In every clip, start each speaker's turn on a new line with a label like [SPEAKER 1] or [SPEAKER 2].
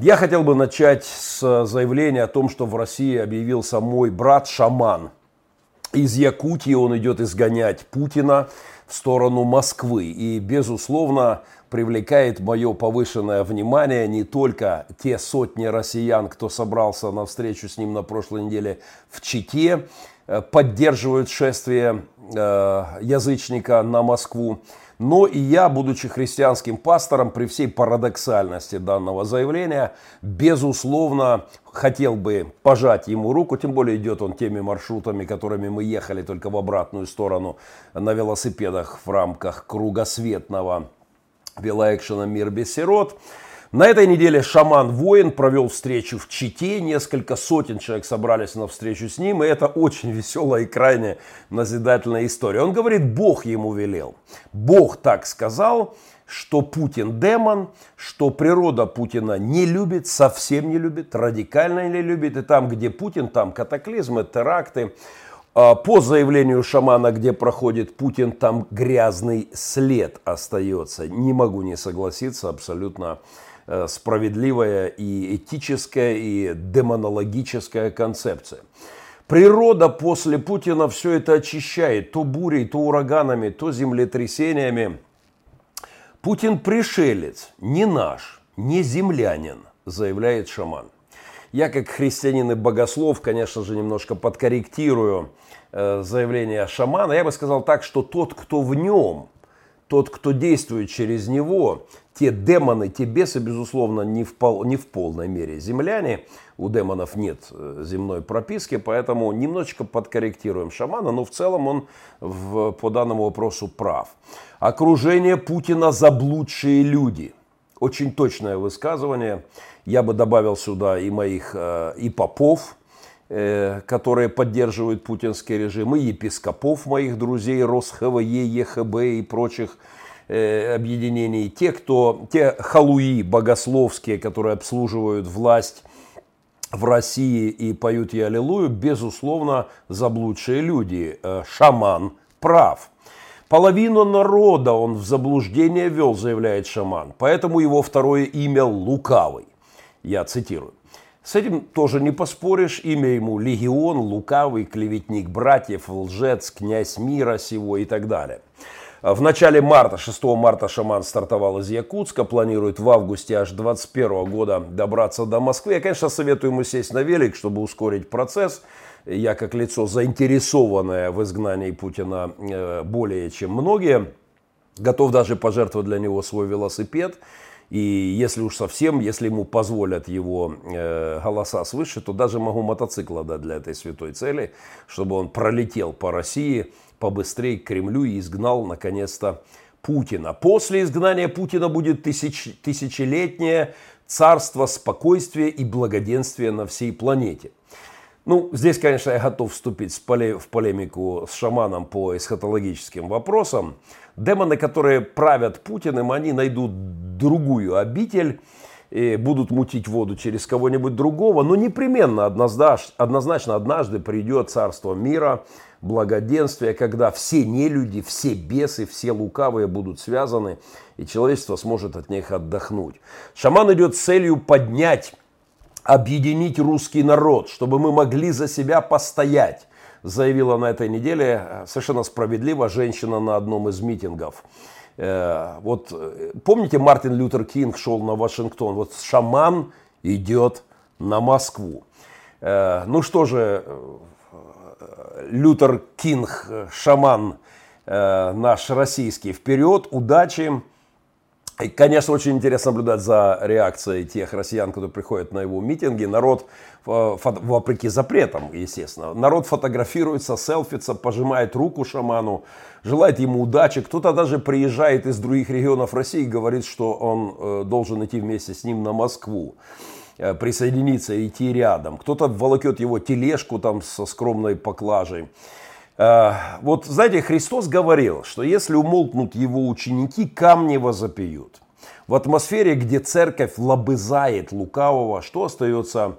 [SPEAKER 1] Я хотел бы начать с заявления о том, что в России объявился мой брат-шаман. Из Якутии он идет изгонять Путина в сторону Москвы. И, безусловно, привлекает мое повышенное внимание не только те сотни россиян, кто собрался на встречу с ним на прошлой неделе в Чите, э, поддерживают шествие э, язычника на Москву, но и я, будучи христианским пастором, при всей парадоксальности данного заявления, безусловно, хотел бы пожать ему руку, тем более идет он теми маршрутами, которыми мы ехали только в обратную сторону на велосипедах в рамках кругосветного велоэкшена «Мир без сирот». На этой неделе шаман-воин провел встречу в Чите. Несколько сотен человек собрались на встречу с ним. И это очень веселая и крайне назидательная история. Он говорит, Бог ему велел. Бог так сказал, что Путин демон, что природа Путина не любит, совсем не любит, радикально не любит. И там, где Путин, там катаклизмы, теракты. А, по заявлению шамана, где проходит Путин, там грязный след остается. Не могу не согласиться, абсолютно справедливая и этическая, и демонологическая концепция. Природа после Путина все это очищает, то бурей, то ураганами, то землетрясениями. Путин пришелец, не наш, не землянин, заявляет шаман. Я как христианин и богослов, конечно же, немножко подкорректирую э, заявление шамана. Я бы сказал так, что тот, кто в нем, тот, кто действует через него, те демоны, те бесы, безусловно, не в, пол, не в полной мере земляне. У демонов нет э, земной прописки, поэтому немножечко подкорректируем шамана, но в целом он в, по данному вопросу прав. Окружение Путина заблудшие люди. Очень точное высказывание. Я бы добавил сюда и моих, э, и попов, э, которые поддерживают путинский режим, и епископов моих друзей, РосХВЕ, ЕХБ и прочих Э, объединений, те, кто, те халуи богословские, которые обслуживают власть в России и поют «Я аллилуйю», безусловно, заблудшие люди. Э, шаман прав. Половину народа он в заблуждение вел, заявляет шаман. Поэтому его второе имя Лукавый. Я цитирую. С этим тоже не поспоришь. Имя ему Легион, Лукавый, клеветник братьев, лжец, князь мира сего и так далее. В начале марта, 6 марта шаман стартовал из Якутска, планирует в августе аж 2021 года добраться до Москвы. Я, конечно, советую ему сесть на велик, чтобы ускорить процесс. Я, как лицо заинтересованное в изгнании Путина э, более чем многие, готов даже пожертвовать для него свой велосипед. И если уж совсем, если ему позволят его э, голоса свыше, то даже могу мотоцикл отдать для этой святой цели, чтобы он пролетел по России побыстрее к Кремлю и изгнал наконец-то Путина. После изгнания Путина будет тысяч, тысячелетнее царство спокойствия и благоденствия на всей планете. Ну, здесь, конечно, я готов вступить в полемику с шаманом по эсхатологическим вопросам. Демоны, которые правят Путиным, они найдут другую обитель, и будут мутить воду через кого-нибудь другого, но непременно однозначно, однозначно однажды придет царство мира, благоденствия, когда все нелюди, все бесы, все лукавые будут связаны, и человечество сможет от них отдохнуть. Шаман идет с целью поднять, объединить русский народ, чтобы мы могли за себя постоять, заявила на этой неделе э, совершенно справедливо женщина на одном из митингов. Э, вот э, помните, Мартин Лютер Кинг шел на Вашингтон, вот шаман идет на Москву. Ну что же, Лютер Кинг, шаман э, наш российский, вперед, удачи. И, конечно, очень интересно наблюдать за реакцией тех россиян, которые приходят на его митинги. Народ, э, вопреки запретам, естественно, народ фотографируется, селфится, пожимает руку шаману, желает ему удачи. Кто-то даже приезжает из других регионов России и говорит, что он э, должен идти вместе с ним на Москву. Э, присоединиться и идти рядом. Кто-то волокет его тележку там со скромной поклажей. Э, вот, знаете, Христос говорил, что если умолкнут его ученики, камни возопьют. В атмосфере, где церковь лобызает лукавого, что остается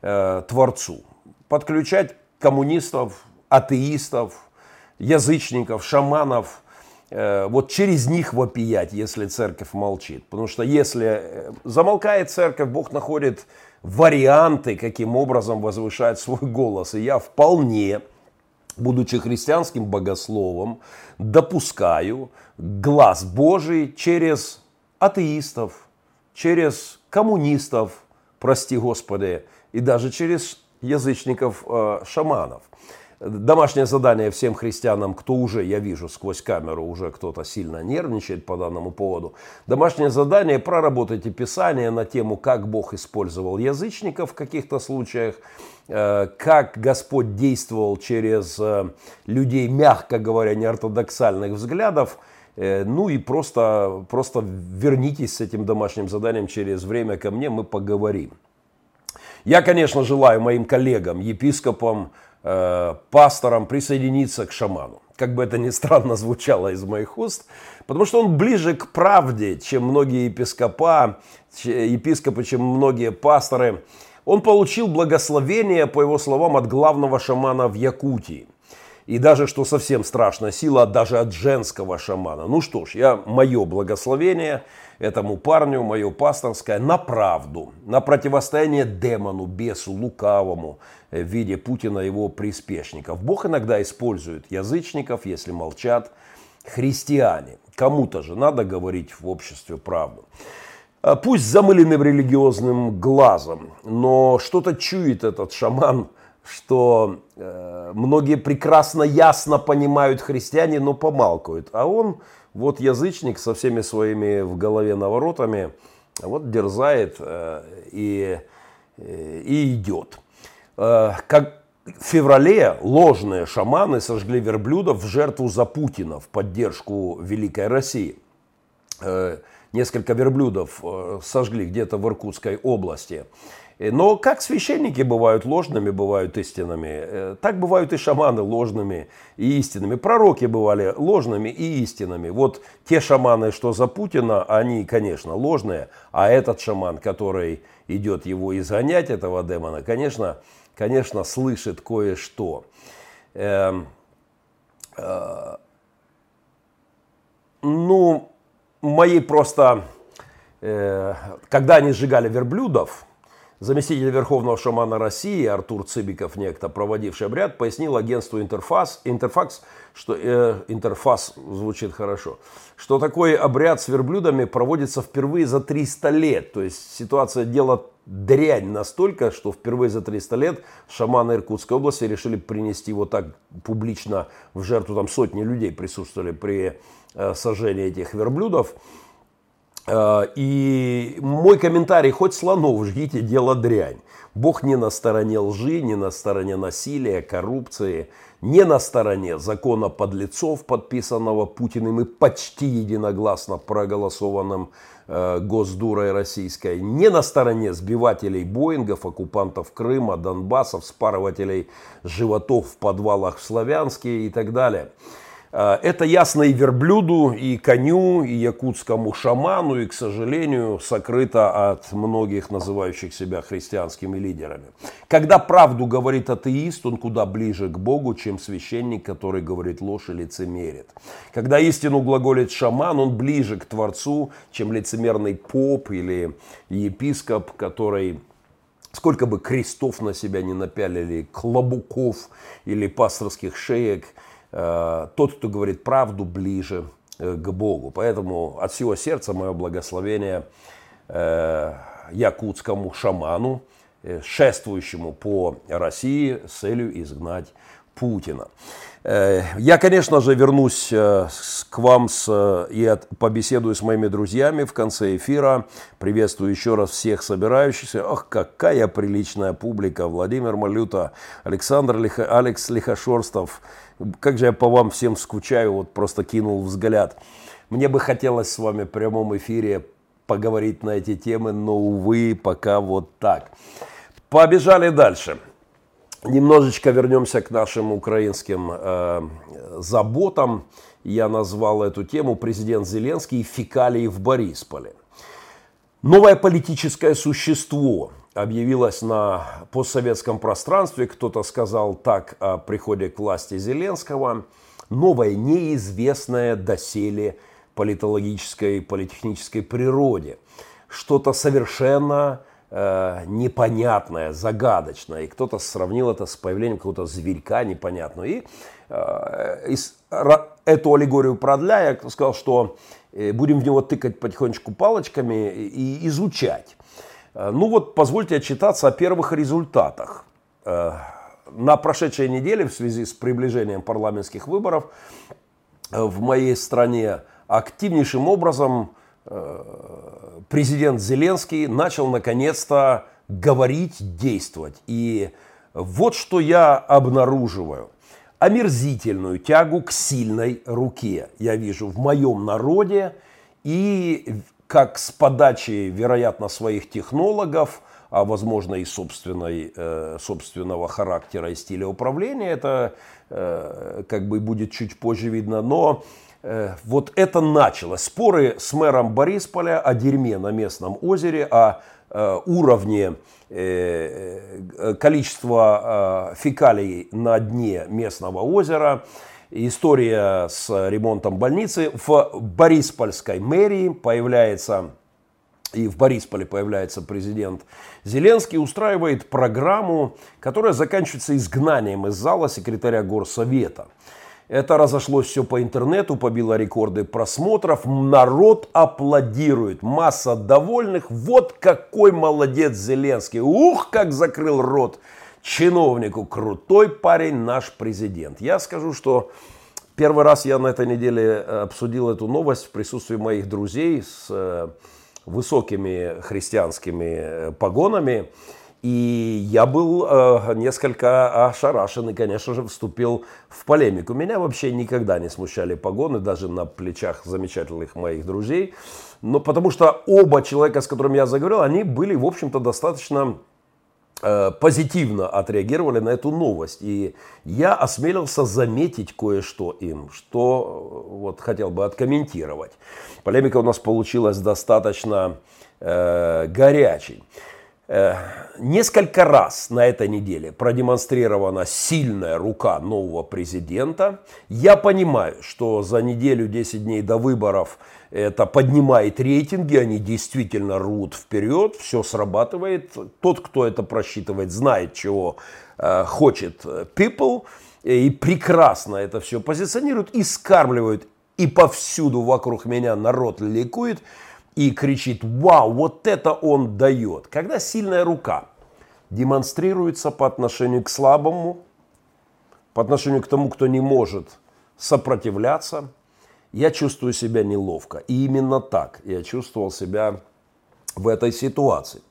[SPEAKER 1] э, Творцу? Подключать коммунистов, атеистов, язычников, шаманов вот через них вопиять, если церковь молчит. Потому что если э, замолкает церковь, Бог находит варианты, каким образом возвышать свой голос. И я вполне, будучи христианским богословом, допускаю глаз Божий через атеистов, через коммунистов, прости Господи, и даже через язычников-шаманов. Э, Домашнее задание всем христианам, кто уже, я вижу сквозь камеру, уже кто-то сильно нервничает по данному поводу. Домашнее задание – проработайте Писание на тему, как Бог использовал язычников в каких-то случаях, э, как Господь действовал через э, людей, мягко говоря, неортодоксальных взглядов – ну и просто, просто вернитесь с этим домашним заданием через время ко мне, мы поговорим. Я, конечно, желаю моим коллегам, епископам, э, пасторам присоединиться к шаману. Как бы это ни странно звучало из моих уст, потому что он ближе к правде, чем многие епископа, епископы, чем многие пасторы. Он получил благословение, по его словам, от главного шамана в Якутии. И даже, что совсем страшно, сила даже от женского шамана. Ну что ж, я, мое благословение этому парню, мое пасторское, на правду, на противостояние демону, бесу, лукавому в виде Путина и его приспешников. Бог иногда использует язычников, если молчат христиане. Кому-то же надо говорить в обществе правду. А пусть замыленным религиозным глазом, но что-то чует этот шаман – что э, многие прекрасно, ясно понимают христиане, но помалкивают. А он, вот язычник со всеми своими в голове наворотами, вот дерзает э, и, э, и идет. Э, как в феврале ложные шаманы сожгли верблюдов в жертву за Путина в поддержку Великой России. Несколько верблюдов э, сожгли где-то в Иркутской области. Э, но как священники бывают ложными, бывают истинными, э, так бывают и шаманы ложными и истинными. Пророки бывали ложными и истинными. Вот те шаманы, что за Путина, они, конечно, ложные, а этот шаман, который идет его изгонять, этого демона, конечно, конечно слышит кое-что. Эм, э, ну, мои просто, э, когда они сжигали верблюдов, Заместитель Верховного шамана России Артур Цыбиков, некто, проводивший обряд, пояснил агентству Интерфас, Интерфакс, что э, Интерфас звучит хорошо, что такой обряд с верблюдами проводится впервые за 300 лет. То есть ситуация дела дрянь настолько, что впервые за 300 лет шаманы Иркутской области решили принести вот так публично в жертву. Там сотни людей присутствовали при э, сожжении этих верблюдов. Э, и мой комментарий, хоть слонов жгите, дело дрянь. Бог не на стороне лжи, не на стороне насилия, коррупции, не на стороне закона подлецов, подписанного Путиным и почти единогласно проголосованным э, Госдурой российской, не на стороне сбивателей Боингов, оккупантов Крыма, Донбасса, спарывателей животов в подвалах в Славянске и так далее. Э, это ясно и верблюду, и коню, и якутскому шаману, и, к сожалению, сокрыто от многих называющих себя христианскими лидерами. Когда правду говорит атеист, он куда ближе к Богу, чем священник, который говорит ложь и лицемерит. Когда истину глаголит шаман, он ближе к Творцу, чем лицемерный поп или епископ, который сколько бы крестов на себя не напялили, клобуков или пасторских шеек – тот, кто говорит правду, ближе э, к Богу. Поэтому от всего сердца мое благословение э, якутскому шаману, шествующему по России с целью изгнать Путина. Я, конечно же, вернусь к вам с, и побеседую с моими друзьями в конце эфира. Приветствую еще раз всех собирающихся. Ах, какая приличная публика. Владимир Малюта, Александр Лиха, Алекс Лихошорстов, как же я по вам всем скучаю, вот просто кинул взгляд. Мне бы хотелось с вами в прямом эфире поговорить на эти темы, но, увы, пока вот так. Побежали дальше. Немножечко вернемся к нашим украинским э, заботам. Я назвал эту тему «Президент Зеленский. Фекалии в Борисполе». Новое политическое существо объявилась на постсоветском пространстве. Кто-то сказал так о приходе к власти Зеленского. новое, неизвестное доселе политологической, политехнической природе. Что-то совершенно э, непонятное, загадочное. И кто-то сравнил это с появлением какого-то зверька непонятного. И э, из, эту аллегорию продляя, сказал, что э, будем в него тыкать потихонечку палочками и изучать. Э, ну вот, позвольте отчитаться о первых результатах. Э, на прошедшей неделе в связи с приближением парламентских выборов в моей стране активнейшим образом президент Зеленский начал наконец-то говорить, действовать. И вот что я обнаруживаю. Омерзительную тягу к сильной руке я вижу в моем народе и как с подачи, вероятно, своих технологов, а возможно и собственной, э, собственного характера и стиля управления, это э, как бы будет чуть позже видно, но э, вот это началось. Споры с мэром Борисполя о дерьме на местном озере, о уровне количества фекалий на дне местного озера – история с ремонтом больницы. В Бориспольской мэрии появляется и в Борисполе появляется президент Зеленский, устраивает программу, которая заканчивается изгнанием из зала секретаря Горсовета. Это разошлось все по интернету, побило рекорды просмотров. Народ аплодирует, масса довольных. Вот какой молодец Зеленский. Ух, как закрыл рот чиновнику. Крутой парень наш президент. Я скажу, что первый раз я на этой неделе э, обсудил эту новость в присутствии моих друзей с э, высокими христианскими э, погонами. И я был э, несколько ошарашен и, конечно же, вступил в полемику. Меня вообще никогда не смущали погоны, даже на плечах замечательных моих друзей. Но потому что оба человека, с которыми я заговорил, они были, в общем-то, достаточно Э, позитивно отреагировали на эту новость. И я осмелился заметить кое-что им, что э, вот хотел бы откомментировать. Полемика у нас получилась достаточно э, горячей. Э, несколько раз на этой неделе продемонстрирована сильная рука нового президента. Я понимаю, что за неделю 10 дней до выборов это поднимает рейтинги, они действительно рвут вперед, все срабатывает. Тот, кто это просчитывает, знает, чего э, хочет people, и прекрасно это все позиционирует и скармливают. И повсюду вокруг меня народ ликует и кричит «Вау, вот это он дает!» Когда сильная рука демонстрируется по отношению к слабому, по отношению к тому, кто не может сопротивляться – я чувствую себя неловко. И именно так я чувствовал себя в этой ситуации.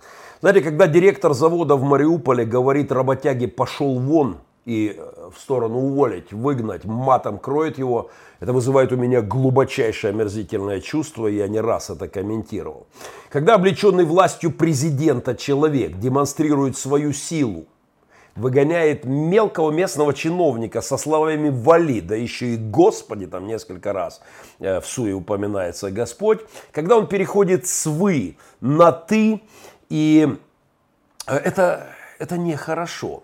[SPEAKER 1] Знаете, когда директор завода в Мариуполе говорит работяге «пошел вон», и э, в сторону уволить, выгнать, матом кроет его, это вызывает у меня глубочайшее омерзительное чувство, я не раз это комментировал. Когда облеченный властью президента человек демонстрирует свою силу, выгоняет мелкого местного чиновника со словами «вали», да еще и «Господи» там несколько раз э, в суе упоминается Господь, когда он переходит с «вы» на «ты», и э, это, это нехорошо.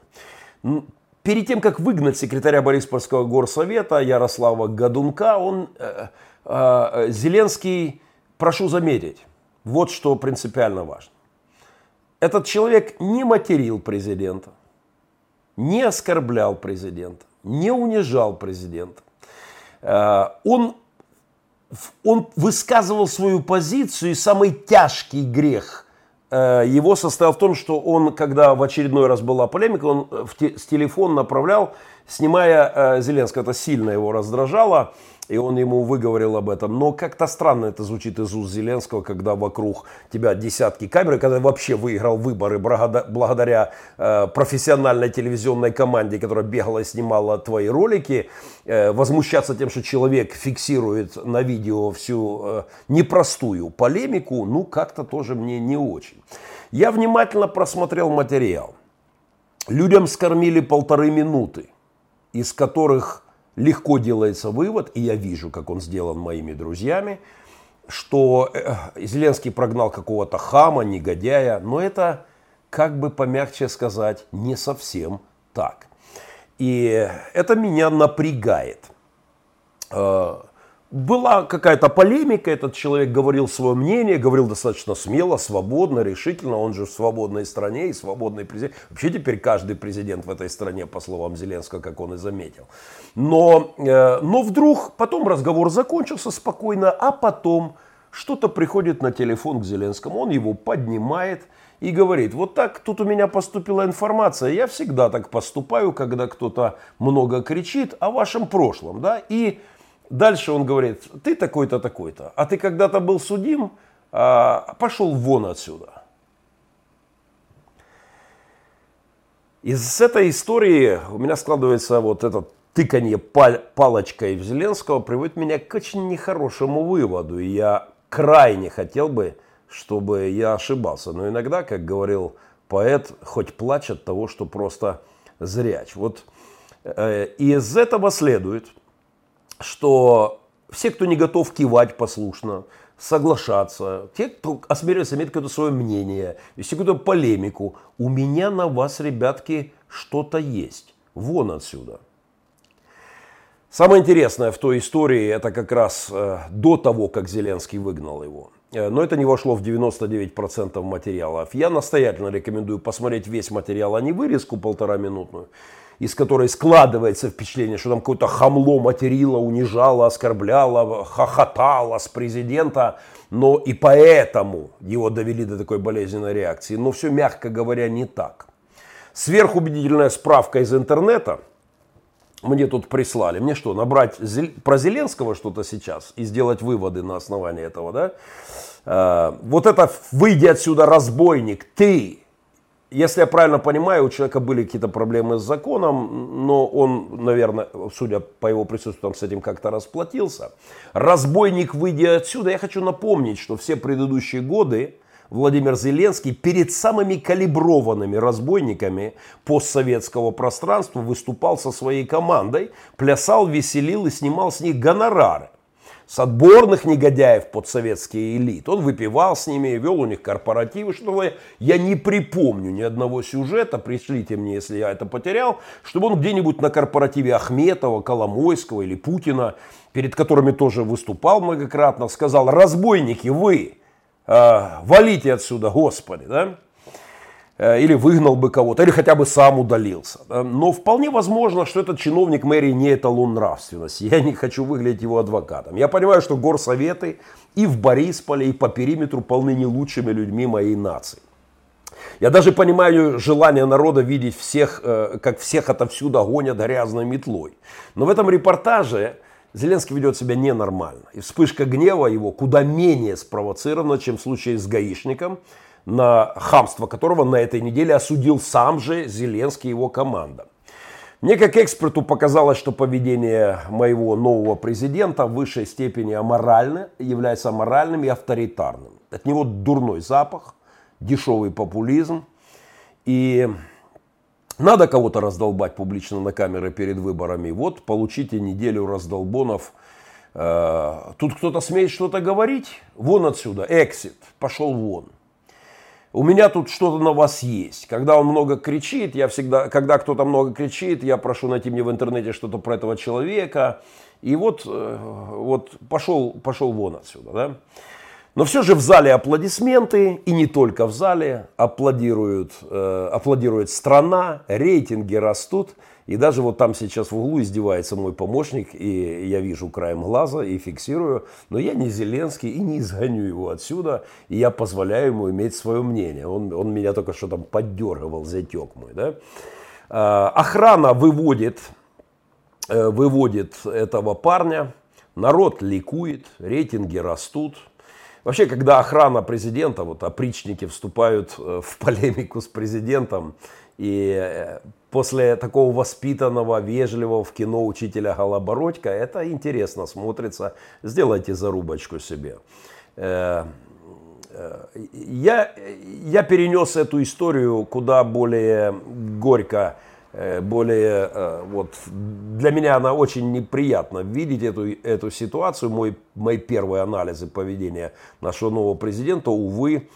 [SPEAKER 1] Перед тем, как выгнать секретаря Бориспольского горсовета Ярослава Гадунка, он, э, э, Зеленский, прошу заметить, вот что принципиально важно. Этот человек не материл президента, не оскорблял президента, не унижал президента. Э, он, он высказывал свою позицию, и самый тяжкий грех его состоял в том, что он, когда в очередной раз была полемика, он в те, с телефон направлял, снимая э, Зеленского. Это сильно его раздражало и он ему выговорил об этом. Но как-то странно это звучит из уст Зеленского, когда вокруг тебя десятки камер, когда вообще выиграл выборы благодаря э, профессиональной телевизионной команде, которая бегала и снимала твои ролики, э, возмущаться тем, что человек фиксирует на видео всю непростую полемику, ну как-то тоже мне не очень. Я внимательно просмотрел материал. Людям скормили полторы минуты, из которых легко делается вывод, и я вижу, как он сделан моими друзьями, что э, Зеленский прогнал какого-то хама, негодяя, но это, как бы помягче сказать, не совсем так. И это меня напрягает. Была какая-то полемика, этот человек говорил свое мнение, говорил достаточно смело, свободно, решительно. Он же в свободной стране и свободный президент. Вообще теперь каждый президент в этой стране, по словам Зеленского, как он и заметил. Но, э, но вдруг потом разговор закончился спокойно, а потом что-то приходит на телефон к Зеленскому, он его поднимает и говорит, вот так тут у меня поступила информация, я всегда так поступаю, когда кто-то много кричит о вашем прошлом, да, и Дальше он говорит, ты такой-то, такой-то, а ты когда-то был судим, а, пошел вон отсюда. Из этой истории у меня складывается вот это тыканье палочкой в Зеленского приводит меня к очень нехорошему выводу. И я крайне хотел бы, чтобы я ошибался. Но иногда, как говорил поэт, хоть плачь от того, что просто зряч. Вот э, из этого следует, что все, кто не готов кивать послушно, соглашаться, те, кто осмеливается иметь какое-то свое мнение, вести какую-то полемику, у меня на вас, ребятки, что-то есть. Вон отсюда. Самое интересное в той истории, это как раз э, до того, как Зеленский выгнал его. Э, но это не вошло в 99% материалов. Я настоятельно рекомендую посмотреть весь материал, а не вырезку полтора минутную из которой складывается впечатление, что там какое-то хамло материло, унижало, оскорбляло, хохотало с президента, но и поэтому его довели до такой болезненной реакции. Но все, мягко говоря, не так. Сверхубедительная справка из интернета мне тут прислали. Мне что, набрать про Зеленского что-то сейчас и сделать выводы на основании этого, да? А, вот это «выйди отсюда, разбойник, ты если я правильно понимаю, у человека были какие-то проблемы с законом, но он, наверное, судя по его присутствию, с этим как-то расплатился. Разбойник, выйдя отсюда, я хочу напомнить, что все предыдущие годы Владимир Зеленский перед самыми калиброванными разбойниками постсоветского пространства выступал со своей командой, плясал, веселил и снимал с них гонорары с отборных негодяев под советские элит. Он выпивал с ними, вел у них корпоративы, что я не припомню ни одного сюжета, пришлите мне, если я это потерял, чтобы он где-нибудь на корпоративе Ахметова, Коломойского или Путина, перед которыми тоже выступал многократно, сказал, разбойники, вы, э, валите отсюда, Господи, да? Э, или выгнал бы кого-то, или хотя бы сам удалился. Но вполне возможно, что этот чиновник мэрии не эталон нравственности. Я не хочу выглядеть его адвокатом. Я понимаю, что горсоветы и в Борисполе, и по периметру полны не лучшими людьми моей нации. Я даже понимаю желание народа видеть всех, э, как всех отовсюду гонят грязной метлой. Но в этом репортаже Зеленский ведет себя ненормально. И вспышка гнева его куда менее спровоцирована, чем в случае с гаишником – на хамство которого на этой неделе осудил сам же Зеленский и его команда. Мне как эксперту показалось, что поведение моего нового президента в высшей степени аморально, является аморальным и авторитарным. От него дурной запах, дешевый популизм. И надо кого-то раздолбать публично на камеры перед выборами. Вот получите неделю раздолбонов. Э, тут кто-то смеет что-то говорить? Вон отсюда, эксит, пошел вон у меня тут что-то на вас есть. Когда он много кричит, я всегда, когда кто-то много кричит, я прошу найти мне в интернете что-то про этого человека. И вот, э, вот пошел, пошел вон отсюда, да. Но все же в зале аплодисменты, и не только в зале, аплодируют, э, аплодирует страна, рейтинги растут. И даже вот там сейчас в углу издевается мой помощник, и я вижу краем глаза и фиксирую, но я не Зеленский и не изгоню его отсюда, и я позволяю ему иметь свое мнение. Он, он меня только что там поддергивал, затек мой. Да? А, охрана выводит, э, выводит этого парня, народ ликует, рейтинги растут. Вообще, когда охрана президента, вот опричники вступают э, в полемику с президентом, и э, после такого воспитанного, вежливого в кино учителя Голобородька это интересно смотрится. Сделайте зарубочку себе. Э, э, я, я перенес эту историю куда более горько, более, вот, для меня она очень неприятна видеть эту, эту ситуацию. Мой, мои первые анализы поведения нашего нового президента, увы,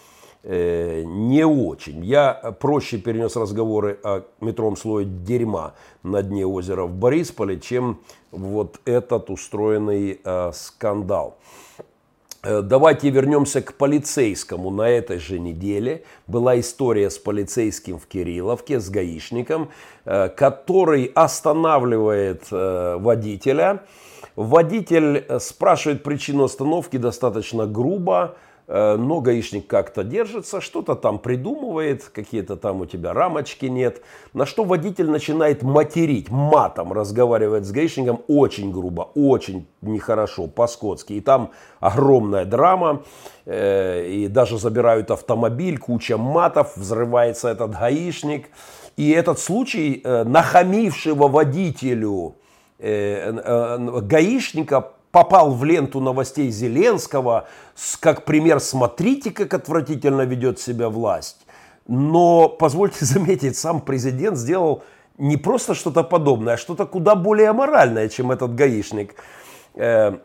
[SPEAKER 1] э, не очень. Я проще перенес разговоры о метровом слое дерьма на дне озера в Борисполе, чем вот этот устроенный э, скандал. Э, давайте вернемся к полицейскому. На этой же неделе была история с полицейским в Кирилловке, с гаишником, который останавливает водителя. Водитель спрашивает причину остановки достаточно грубо, но гаишник как-то держится, что-то там придумывает, какие-то там у тебя рамочки нет. На что водитель начинает материть, матом разговаривать с гаишником очень грубо, очень нехорошо, по-скотски. И там огромная драма, э, и даже забирают автомобиль, куча матов, взрывается этот гаишник. И этот случай э, нахамившего водителю гаишника попал в ленту новостей Зеленского, как пример «смотрите, как отвратительно ведет себя власть». Но, позвольте заметить, сам президент сделал не просто что-то подобное, а что-то куда более аморальное, чем этот гаишник. Э,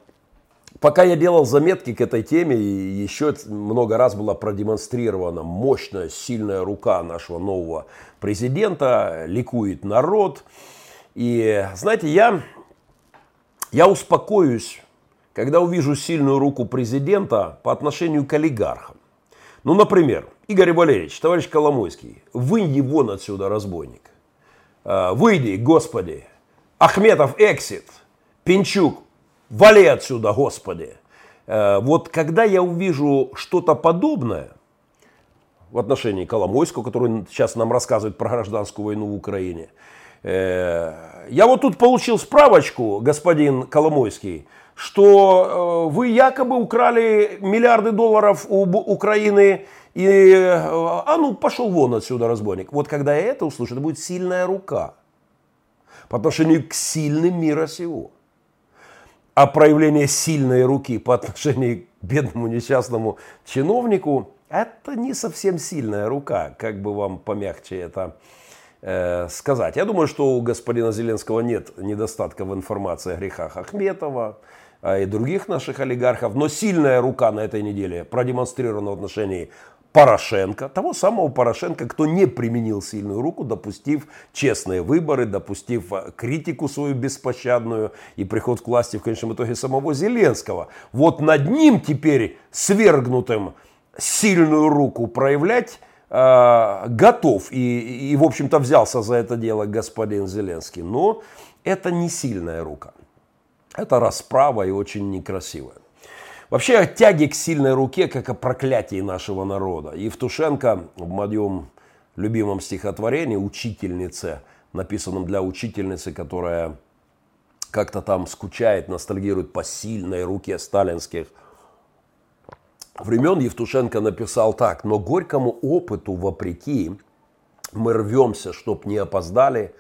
[SPEAKER 1] пока я делал заметки к этой теме, еще много раз была продемонстрирована мощная, сильная рука нашего нового президента, ликует народ. И, знаете, я я успокоюсь, когда увижу сильную руку президента по отношению к олигархам. Ну, например, Игорь Валерьевич, товарищ Коломойский, выйди вон отсюда, разбойник. А, выйди, Господи. Ахметов, эксит. Пинчук, вали отсюда, Господи. А, вот когда я увижу что-то подобное в отношении Коломойского, который сейчас нам рассказывает про гражданскую войну в Украине – я вот тут получил справочку, господин Коломойский, что э, вы якобы украли миллиарды долларов у Украины, и, э, а ну пошел вон отсюда, разбойник. Вот когда я это услышу, это будет сильная рука по отношению к сильным мира сего. А проявление сильной руки по отношению к бедному несчастному чиновнику, это не совсем сильная рука, как бы вам помягче это Э, сказать. Я думаю, что у господина Зеленского нет недостатка в информации о грехах Ахметова а и других наших олигархов, но сильная рука на этой неделе продемонстрирована в отношении Порошенко, того самого Порошенко, кто не применил сильную руку, допустив честные выборы, допустив э, критику свою беспощадную и приход к власти в конечном итоге самого Зеленского. Вот над ним теперь свергнутым сильную руку проявлять готов и, и, в общем-то, взялся за это дело господин Зеленский. Но это не сильная рука. Это расправа и очень некрасивая. Вообще о тяге к сильной руке, как о проклятии нашего народа. Евтушенко в моем любимом стихотворении «Учительнице», написанном для учительницы, которая как-то там скучает, ностальгирует по сильной руке сталинских времен Евтушенко написал так, но горькому опыту вопреки мы рвемся, чтоб не опоздали,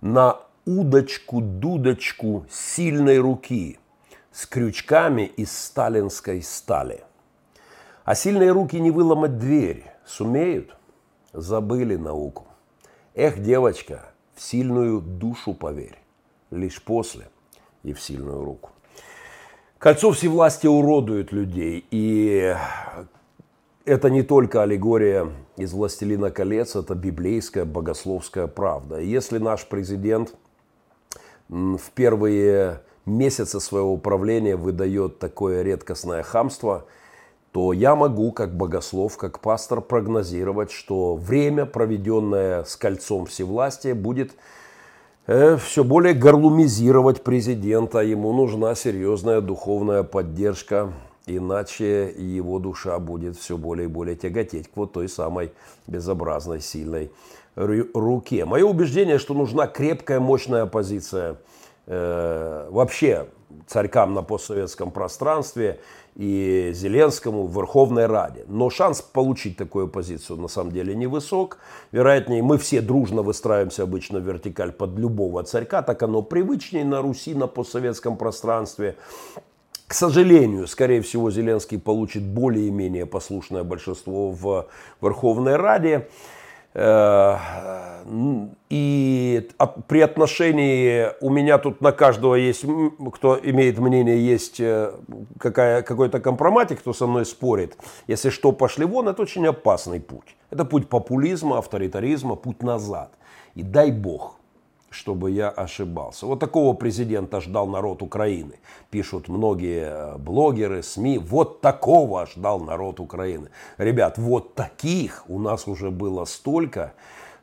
[SPEAKER 1] на удочку-дудочку сильной руки с крючками из сталинской стали. А сильные руки не выломать дверь сумеют? Забыли науку. Эх, девочка, в сильную душу поверь, лишь после и в сильную руку. Кольцо всевластия уродует людей, и это не только аллегория из «Властелина колец», это библейская богословская правда. Если наш президент в первые месяцы своего управления выдает такое редкостное хамство, то я могу, как богослов, как пастор, прогнозировать, что время, проведенное с кольцом всевластия, будет все более горлумизировать президента. Ему нужна серьезная духовная поддержка, иначе его душа будет все более и более тяготеть к вот той самой безобразной, сильной руке. Мое убеждение, что нужна крепкая, мощная оппозиция э, вообще царькам на постсоветском пространстве и Зеленскому в Верховной Раде. Но шанс получить такую позицию на самом деле невысок. Вероятнее, мы все дружно выстраиваемся обычно в вертикаль под любого царька, так оно привычнее на Руси, на постсоветском пространстве. К сожалению, скорее всего, Зеленский получит более-менее послушное большинство в Верховной Раде. И при отношении у меня тут на каждого есть, кто имеет мнение, есть э, какая, какой-то компроматик, кто со мной спорит. Если что, пошли вон, это очень опасный путь. Это путь популизма, авторитаризма, путь назад. И дай бог, чтобы я ошибался. Вот такого президента ждал народ Украины. Пишут многие э, блогеры, СМИ. Вот такого ждал народ Украины. Ребят, вот таких у нас уже было столько,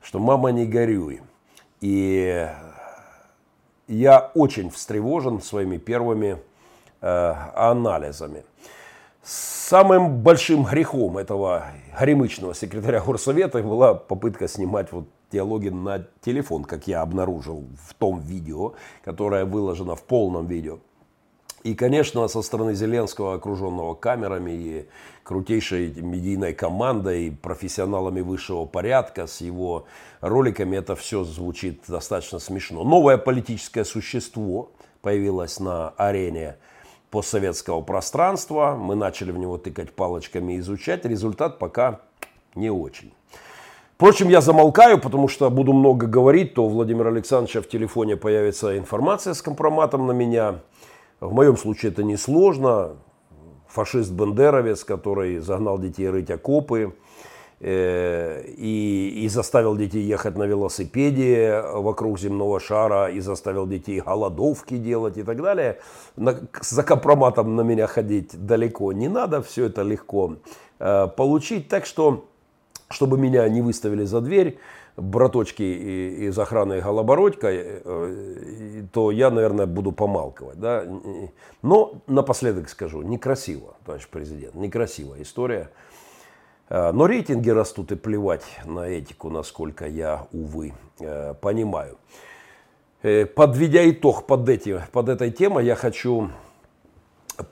[SPEAKER 1] что мама не горюй. И я очень встревожен своими первыми э, анализами. Самым большим грехом этого горемычного секретаря горсовета была попытка снимать вот диалоги на телефон, как я обнаружил в том видео, которое выложено в полном видео. И, конечно, со стороны Зеленского, окруженного камерами и крутейшей медийной командой, профессионалами высшего порядка, с его роликами, это все звучит достаточно смешно. Новое политическое существо появилось на арене постсоветского пространства. Мы начали в него тыкать палочками и изучать. Результат пока не очень. Впрочем, я замолкаю, потому что буду много говорить, то у Владимира Александровича в телефоне появится информация с компроматом на меня – в моем случае это несложно. Фашист-бандеровец, который загнал детей рыть окопы э, и, и заставил детей ехать на велосипеде вокруг земного шара, и заставил детей голодовки делать и так далее. На, за компроматом на меня ходить далеко не надо, все это легко э, получить. Так что, чтобы меня не выставили за дверь, браточки из охраны Голобородька, э, то я, наверное, буду помалковать. Да? Но напоследок скажу, некрасиво, товарищ президент, некрасивая история. Э, но рейтинги растут и плевать на этику, насколько я, увы, э, понимаю. Подведя итог под, эти, под этой темой, я хочу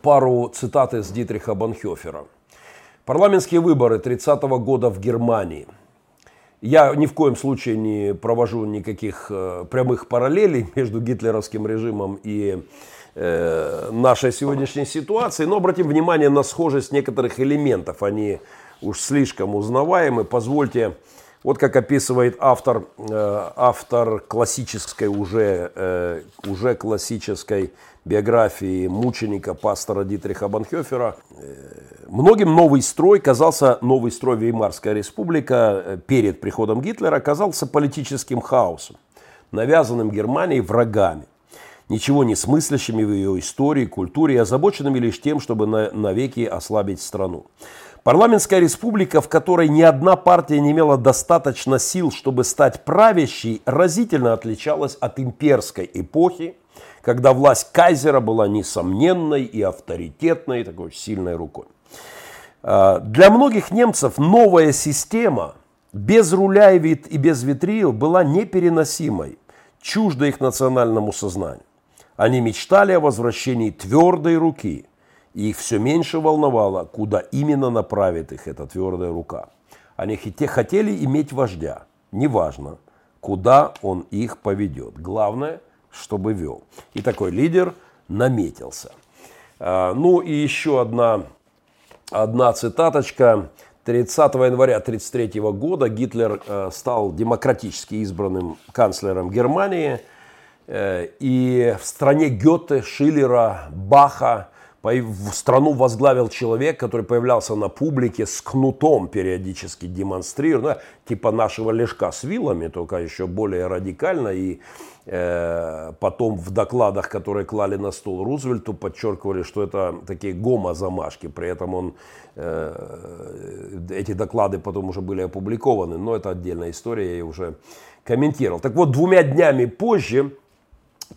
[SPEAKER 1] пару цитат из Дитриха Банхёфера. Парламентские выборы 30 -го года в Германии – я ни в коем случае не провожу никаких э, прямых параллелей между гитлеровским режимом и э, нашей сегодняшней ситуацией, но обратим внимание на схожесть некоторых элементов. Они уж слишком узнаваемы. Позвольте, вот как описывает автор, э, автор классической уже, э, уже классической биографии мученика пастора Дитриха Банхёфера. Многим новый строй казался, новый строй Веймарская республика э, перед приходом Гитлера казался политическим хаосом, навязанным Германией врагами, ничего не смыслящими в ее истории, культуре, озабоченными лишь тем, чтобы на, навеки ослабить страну. Парламентская республика, в которой ни одна партия не имела достаточно сил, чтобы стать правящей, разительно отличалась от имперской эпохи, когда власть кайзера была несомненной и авторитетной, такой сильной рукой. А, для многих немцев новая система без руля и, без витрил была непереносимой, чуждой их национальному сознанию. Они мечтали о возвращении твердой руки, и их все меньше волновало, куда именно направит их эта твердая рука. Они хотели иметь вождя, неважно, куда он их поведет. Главное – чтобы вел. И такой лидер наметился. А, ну и еще одна, одна цитаточка. 30 января 1933 года Гитлер э, стал демократически избранным канцлером Германии. Э, и в стране Гёте, Шиллера, Баха в страну возглавил человек, который появлялся на публике с кнутом периодически демонстрируя, ну, типа нашего лешка с вилами, только еще более радикально. И э, потом в докладах, которые клали на стол Рузвельту, подчеркивали, что это такие гомо-замашки. При этом он, э, эти доклады потом уже были опубликованы, но это отдельная история, я ее уже комментировал. Так вот, двумя днями позже,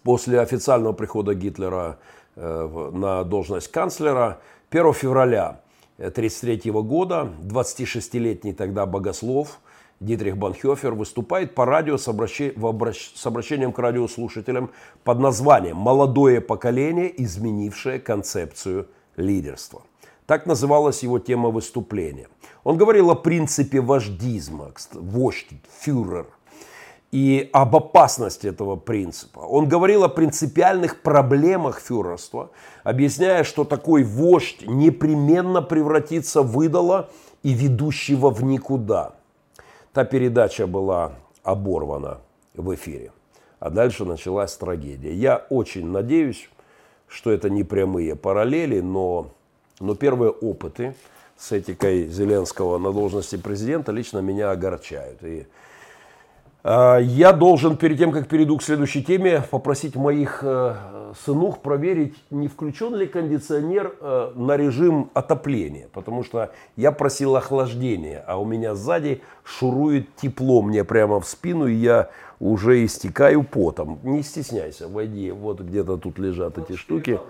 [SPEAKER 1] после официального прихода Гитлера на должность канцлера 1 февраля 1933 года 26-летний тогда богослов Дитрих Банхёфер выступает по радио с, обращ... обращ... с обращением к радиослушателям под названием «Молодое поколение, изменившее концепцию лидерства». Так называлась его тема выступления. Он говорил о принципе вождизма, вождь, фюрер, и об опасности этого принципа. Он говорил о принципиальных проблемах фюрерства, объясняя, что такой вождь непременно превратится в идола и ведущего в никуда. та передача была оборвана в эфире. А дальше началась трагедия. Я очень надеюсь, что это не прямые параллели, но, но первые опыты с этикой Зеленского на должности президента лично меня огорчают. И я должен перед тем, как перейду к следующей теме, попросить моих э, сынух проверить, не включен ли кондиционер э, на режим отопления. Потому что я просил охлаждения, а у меня сзади шурует тепло мне прямо в спину, и я уже истекаю потом. Не стесняйся, войди, вот где-то тут лежат эти штуки.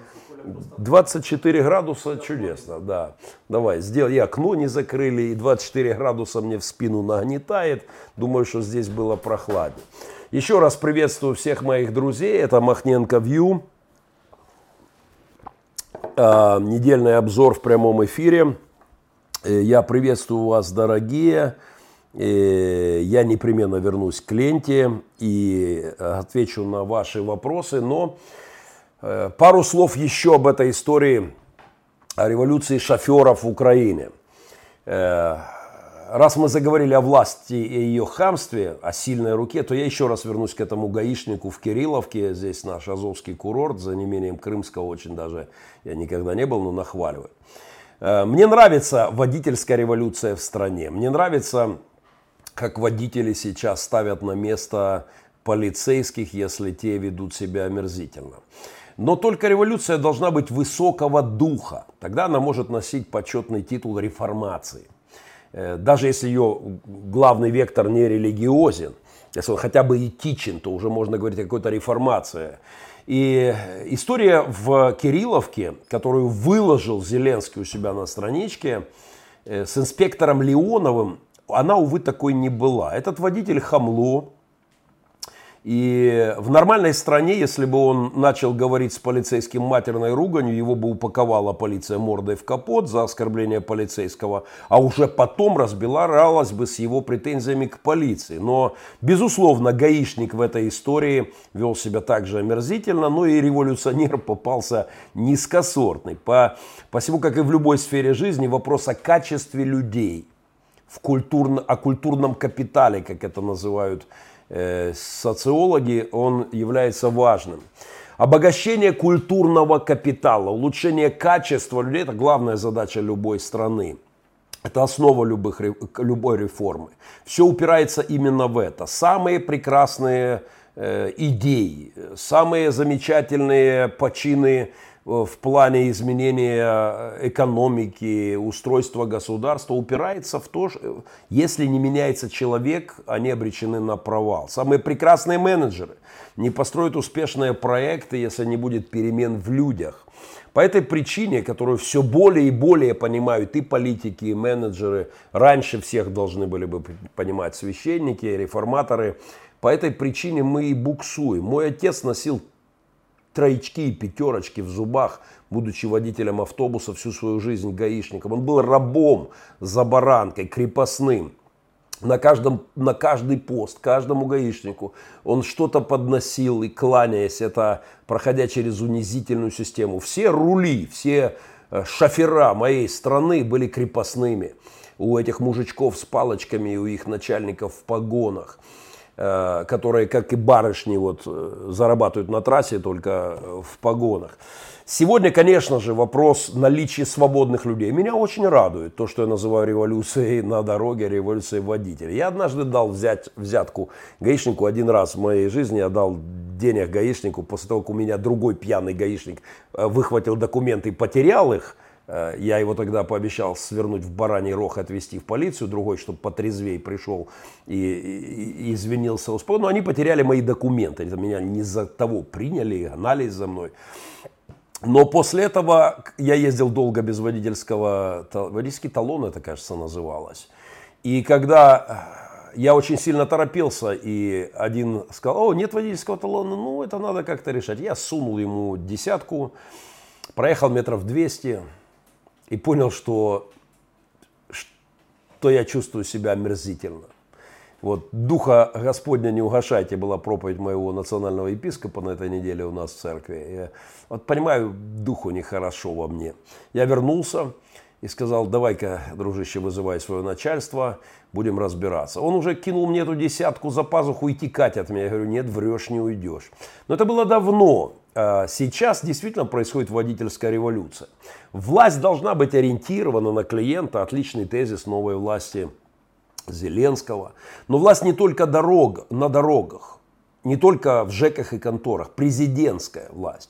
[SPEAKER 1] 24 градуса чудесно, да. Давай, сделай. И окно не закрыли, и 24 градуса мне в спину нагнетает. Думаю, что здесь было прохладнее. Еще раз приветствую всех моих друзей. Это Махненко Вью. А, недельный обзор в прямом эфире. Э, я приветствую вас, дорогие. Э, я непременно вернусь к ленте и отвечу на ваши вопросы. Но Э, пару слов еще об этой истории о революции шоферов в Украине. Э, раз мы заговорили о власти и ее хамстве, о сильной руке, то я еще раз вернусь к этому гаишнику в Кирилловке. Здесь наш Азовский курорт, за неимением Крымского очень даже я никогда не был, но нахваливаю. Э, мне нравится водительская революция в стране. Мне нравится, как водители сейчас ставят на место полицейских, если те ведут себя омерзительно. Но только революция должна быть высокого духа. Тогда она может носить почетный титул реформации. Э, даже если ее главный вектор не религиозен, если он хотя бы этичен, то уже можно говорить о какой-то реформации. И история в Кирилловке, которую выложил Зеленский у себя на страничке, э, с инспектором Леоновым, она, увы, такой не была. Этот водитель хамло, и в нормальной стране, если бы он начал говорить с полицейским матерной руганью, его бы упаковала полиция мордой в капот за оскорбление полицейского, а уже потом разбиралась бы с его претензиями к полиции. Но, безусловно, гаишник в этой истории вел себя также омерзительно, но и революционер попался низкосортный. По, посему, как и в любой сфере жизни, вопрос о качестве людей, в культурно, о культурном капитале, как это называют Э, социологи, он является важным. Обогащение культурного капитала, улучшение качества людей – это главная задача любой страны. Это основа любых, любой реформы. Все упирается именно в это. Самые прекрасные э, идеи, самые замечательные почины в плане изменения экономики, устройства государства упирается в то, что если не меняется человек, они обречены на провал. Самые прекрасные менеджеры не построят успешные проекты, если не будет перемен в людях. По этой причине, которую все более и более понимают и политики, и менеджеры, раньше всех должны были бы понимать священники, реформаторы, по этой причине мы и буксуем. Мой отец носил троечки и пятерочки в зубах, будучи водителем автобуса всю свою жизнь гаишником. Он был рабом за баранкой, крепостным. На, каждом, на каждый пост, каждому гаишнику он что-то подносил и кланяясь, это проходя через унизительную систему. Все рули, все э, шофера моей страны были крепостными. У этих мужичков с палочками и у их начальников в погонах. Э, которые, как и барышни, вот, э, зарабатывают на трассе только э, в погонах. Сегодня, конечно же, вопрос наличия свободных людей. Меня очень радует то, что я называю революцией на дороге, революцией водителей. Я однажды дал взять, взятку гаишнику один раз в моей жизни. Я дал денег гаишнику после того, как у меня другой пьяный гаишник выхватил документы и потерял их – я его тогда пообещал свернуть в бараний рог, отвезти в полицию, другой, чтобы потрезвей пришел и, и, и извинился. Но они потеряли мои документы. Это меня не за того приняли, гнались за мной. Но после этого я ездил долго без водительского, водительский талон это, кажется, называлось. И когда э, я очень сильно торопился, и один сказал, о, нет водительского талона, ну, это надо как-то решать. Я сунул ему десятку, проехал метров 200, и понял, что, что я чувствую себя омерзительно. Вот «Духа Господня не угашайте» была проповедь моего национального епископа на этой неделе у нас в церкви. Я вот понимаю, духу нехорошо во мне. Я вернулся, и и сказал, давай-ка, дружище, вызывай свое начальство, будем разбираться. Он уже кинул мне эту десятку за пазуху и текать от меня. Я говорю, нет, врешь, не уйдешь. Но это было давно. А сейчас действительно происходит водительская революция. Власть должна быть ориентирована на клиента. Отличный тезис новой власти Зеленского. Но власть не только дорог, на дорогах, не только в ЖЭКах и конторах. Президентская власть.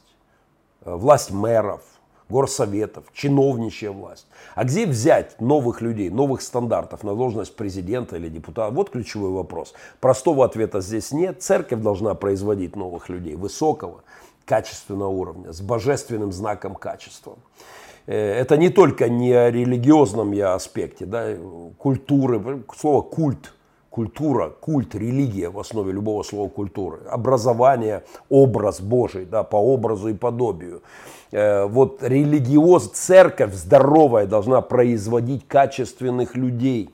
[SPEAKER 1] Власть мэров, горсоветов, чиновничья власть. А где взять новых людей, новых стандартов на должность президента или депутата? Вот ключевой вопрос. Простого ответа здесь нет. Церковь должна производить новых людей высокого, качественного уровня, с божественным знаком качества. Э, это не только не о религиозном я аспекте, да, культуры, слово культ, культура, культ, религия в основе любого слова культуры, образование, образ Божий, да, по образу и подобию. Э, вот религиоз, церковь здоровая должна производить качественных людей.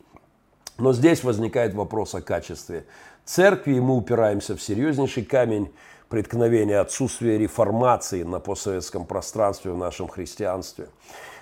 [SPEAKER 1] Но здесь возникает вопрос о качестве церкви, и мы упираемся в серьезнейший камень преткновения отсутствия реформации на постсоветском пространстве в нашем христианстве.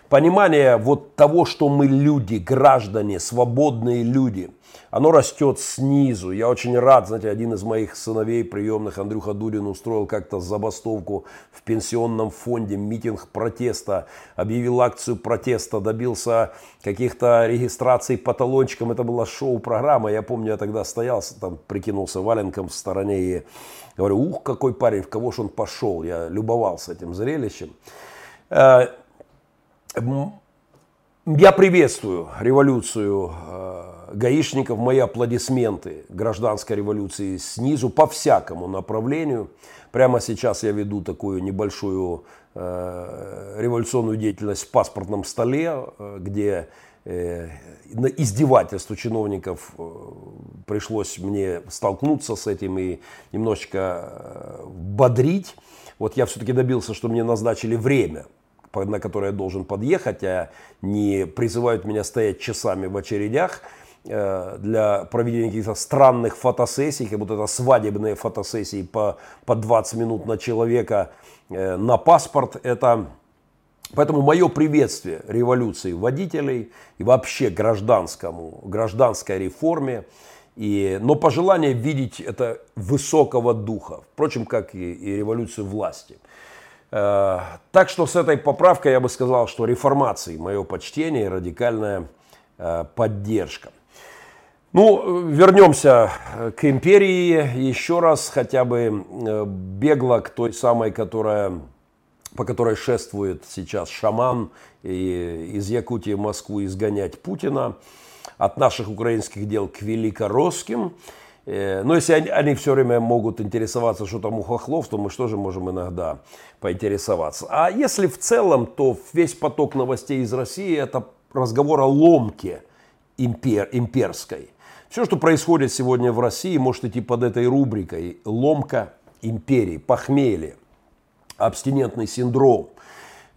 [SPEAKER 1] Понимание вот того, что мы люди, граждане, свободные люди – оно растет снизу. Я очень рад, знаете, один из моих сыновей приемных, Андрюха Дудин, устроил как-то забастовку в пенсионном фонде, митинг протеста, объявил акцию протеста, добился каких-то регистраций по талончикам. Это была шоу-программа. Я помню, я тогда стоял, там прикинулся валенком в стороне и говорю, ух, какой парень, в кого же он пошел. Я любовался этим зрелищем. Э, я приветствую революцию э, гаишников мои аплодисменты гражданской революции снизу по всякому направлению. Прямо сейчас я веду такую небольшую э, революционную деятельность в паспортном столе, где на издевательство чиновников э, пришлось мне столкнуться с этим и немножечко э, бодрить. Вот я все-таки добился, что мне назначили время на которое я должен подъехать, а не призывают меня стоять часами в очередях. Э, для проведения каких-то странных фотосессий, как будто это свадебные фотосессии по, по 20 минут на человека э, на паспорт. Это Поэтому мое приветствие революции водителей и вообще гражданскому, гражданской реформе, и, но пожелание видеть это высокого духа, впрочем, как и, и революцию власти. Э, так что с этой поправкой я бы сказал, что реформации мое почтение и радикальная э, поддержка. Ну, вернемся э, к империи еще раз, хотя бы э, бегло к той самой, которая, по которой шествует сейчас шаман и из Якутии в Москву изгонять Путина, от наших украинских дел к великоросским. Э, но если они, они все время могут интересоваться, что там у хохлов, то мы что же можем иногда поинтересоваться. А если в целом, то весь поток новостей из России это разговор о ломке импер, имперской – все, что происходит сегодня в России, может идти под этой рубрикой «Ломка империи», «Похмелье», «Абстинентный синдром».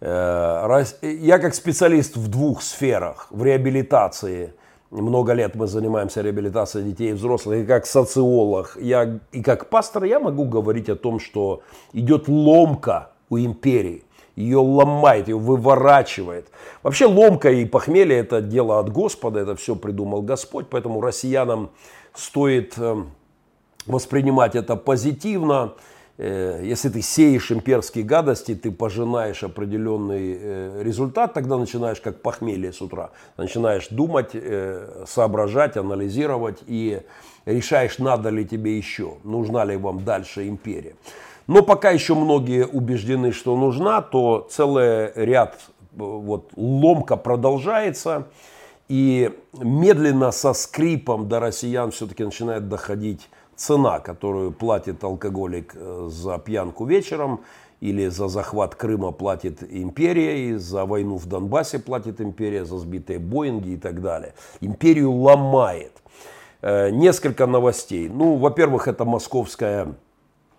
[SPEAKER 1] Э, я как специалист в двух сферах, в реабилитации, много лет мы занимаемся реабилитацией детей и взрослых, и как социолог, я, и как пастор я могу говорить о том, что идет ломка у империи ее ломает, ее выворачивает. Вообще ломка и похмелье это дело от Господа, это все придумал Господь, поэтому россиянам стоит эм, воспринимать это позитивно. Э, если ты сеешь имперские гадости, ты пожинаешь определенный э, результат, тогда начинаешь как похмелье с утра. Начинаешь думать, э, соображать, анализировать и решаешь, надо ли тебе еще, нужна ли вам дальше империя. Но пока еще многие убеждены, что нужна, то целый ряд, вот ломка продолжается. И медленно со скрипом до россиян все-таки начинает доходить цена, которую платит алкоголик э, за пьянку вечером, или за захват Крыма платит империя, и за войну в Донбассе платит империя, за сбитые Боинги и так далее. Империю ломает. Э, несколько новостей. Ну, во-первых, это московская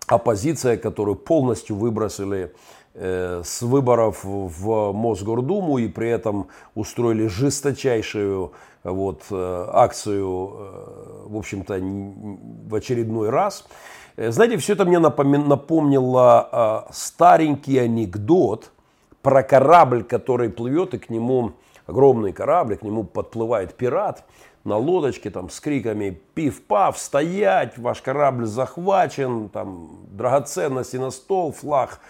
[SPEAKER 1] оппозиция, которую полностью выбросили с выборов в Мосгордуму и при этом устроили жесточайшую вот, э, акцию, э, в общем-то, в очередной раз. Знаете, все это мне напомнило старенький анекдот про корабль, который плывет, и к нему огромный корабль, к нему подплывает пират на лодочке там с криками «Пив-пав! Стоять! Ваш корабль захвачен! Там драгоценности на стол, флаг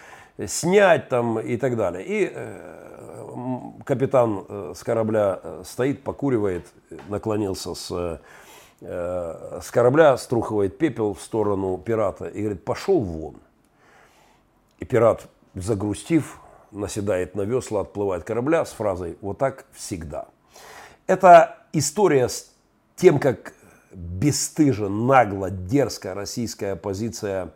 [SPEAKER 1] снять!» там и так далее. И э, капитан э, с корабля э, стоит, покуривает, наклонился с, с корабля, струхивает пепел в сторону пирата и говорит «Пошел вон!» И пират, загрустив, наседает на весла, отплывает корабля с фразой «Вот так всегда». Это история с тем, как бесстыжа, нагло, дерзко российская оппозиция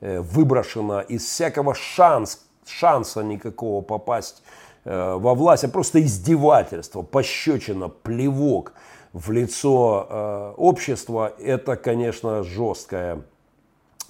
[SPEAKER 1] выброшена из всякого шанс, шанса никакого попасть э, во власть, а просто издевательство, пощечина, плевок в лицо э, общества, это, конечно, жесткая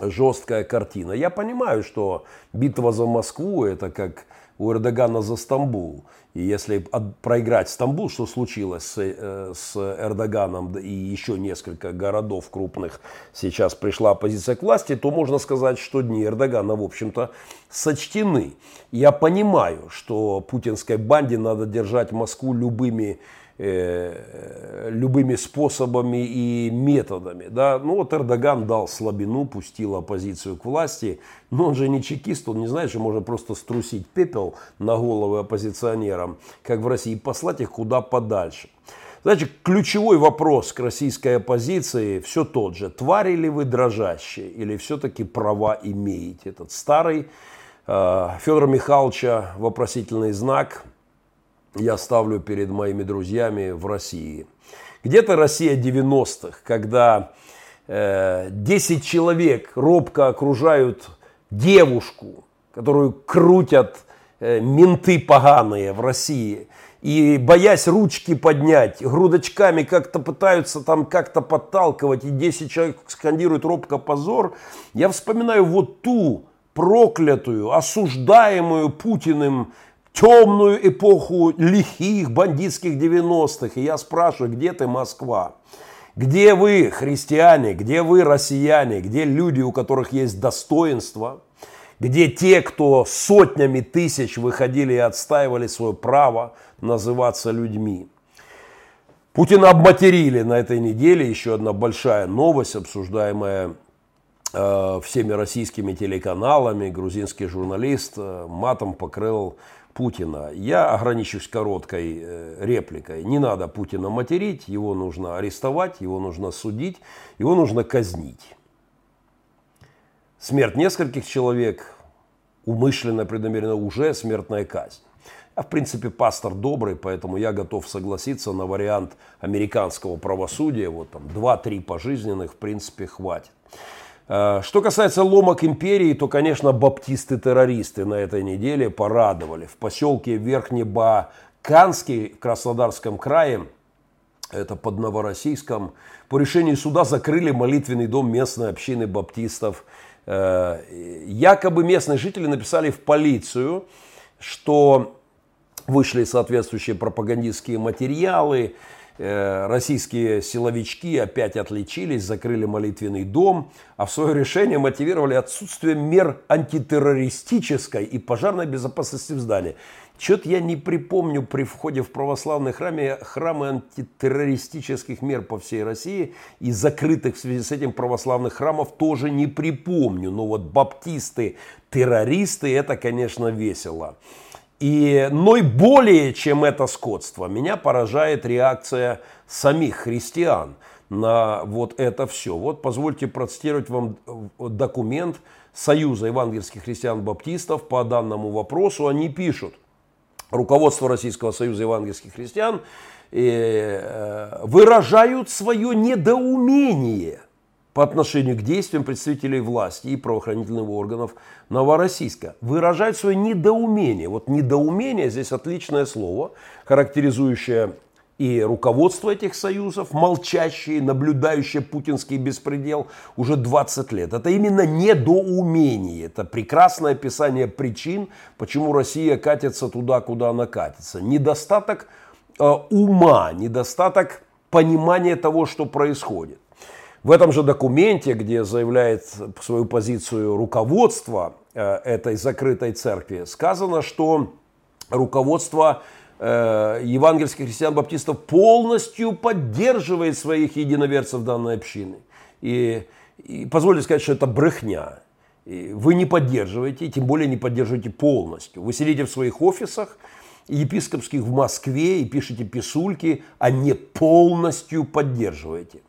[SPEAKER 1] жесткая картина. Я понимаю, что битва за Москву это как у Эрдогана за Стамбул. И если проиграть Стамбул, что случилось с, э, с Эрдоганом и еще несколько городов крупных сейчас пришла оппозиция к власти, то можно сказать, что дни Эрдогана, в общем-то, сочтены. Я понимаю, что путинской банде надо держать Москву любыми Э, любыми способами и методами. Да? Ну вот Эрдоган дал слабину, пустил оппозицию к власти, но он же не чекист, он не знает, что можно просто струсить пепел на головы оппозиционерам, как в России, и послать их куда подальше. Значит, ключевой вопрос к российской оппозиции все тот же. Твари ли вы дрожащие или все-таки права имеете? Этот старый э, Федора Михайловича вопросительный знак – я ставлю перед моими друзьями в России. Где-то Россия 90-х, когда э, 10 человек робко окружают девушку, которую крутят э, менты поганые в России, и боясь ручки поднять, грудочками как-то пытаются там как-то подталкивать, и 10 человек скандируют робко позор, я вспоминаю вот ту проклятую, осуждаемую Путиным темную эпоху лихих бандитских 90-х. И я спрашиваю, где ты, Москва? Где вы, христиане, где вы, россияне, где люди, у которых есть достоинство, где те, кто сотнями тысяч выходили и отстаивали свое право называться людьми. Путина обматерили на этой неделе, еще одна большая новость, обсуждаемая э, всеми российскими телеканалами. Грузинский журналист э, матом покрыл Путина. Я ограничусь короткой э, репликой. Не надо Путина материть, его нужно арестовать, его нужно судить, его нужно казнить. Смерть нескольких человек, умышленно, преднамеренно, уже смертная казнь. Я, в принципе, пастор добрый, поэтому я готов согласиться на вариант американского правосудия. Вот там 2-3 пожизненных, в принципе, хватит. Э, что касается ломок империи, то, конечно, баптисты-террористы на этой неделе порадовали. В поселке Верхнебаканский в Краснодарском крае, это под Новороссийском, по решению суда закрыли молитвенный дом местной общины баптистов. Э, якобы местные жители написали в полицию, что вышли соответствующие пропагандистские материалы, российские силовички опять отличились, закрыли молитвенный дом, а в свое решение мотивировали отсутствие мер антитеррористической и пожарной безопасности в здании. Что-то я не припомню при входе в православные храмы, храмы антитеррористических мер по всей России и закрытых в связи с этим православных храмов тоже не припомню. Но вот баптисты, террористы, это, конечно, весело. И, но и более чем это скотство, меня поражает реакция самих христиан на вот это все. Вот позвольте процитировать вам документ Союза евангельских христиан-баптистов по данному вопросу. Они пишут, руководство Российского Союза евангельских христиан э, выражают свое недоумение по отношению к действиям представителей власти и правоохранительных органов Новороссийска. Выражают свое недоумение. Вот недоумение здесь отличное слово, характеризующее и руководство этих союзов, молчащие, наблюдающие путинский беспредел уже 20 лет. Это именно недоумение. Это прекрасное описание причин, почему Россия катится туда, куда она катится. Недостаток э, ума, недостаток понимания того, что происходит. В этом же документе, где заявляет свою позицию руководство э, этой закрытой церкви, сказано, что руководство э, евангельских христиан-баптистов полностью поддерживает своих единоверцев данной общины. И, и позвольте сказать, что это брехня. И вы не поддерживаете, тем более не поддерживаете полностью. Вы сидите в своих офисах, епископских в Москве и пишете писульки, а не полностью поддерживаете.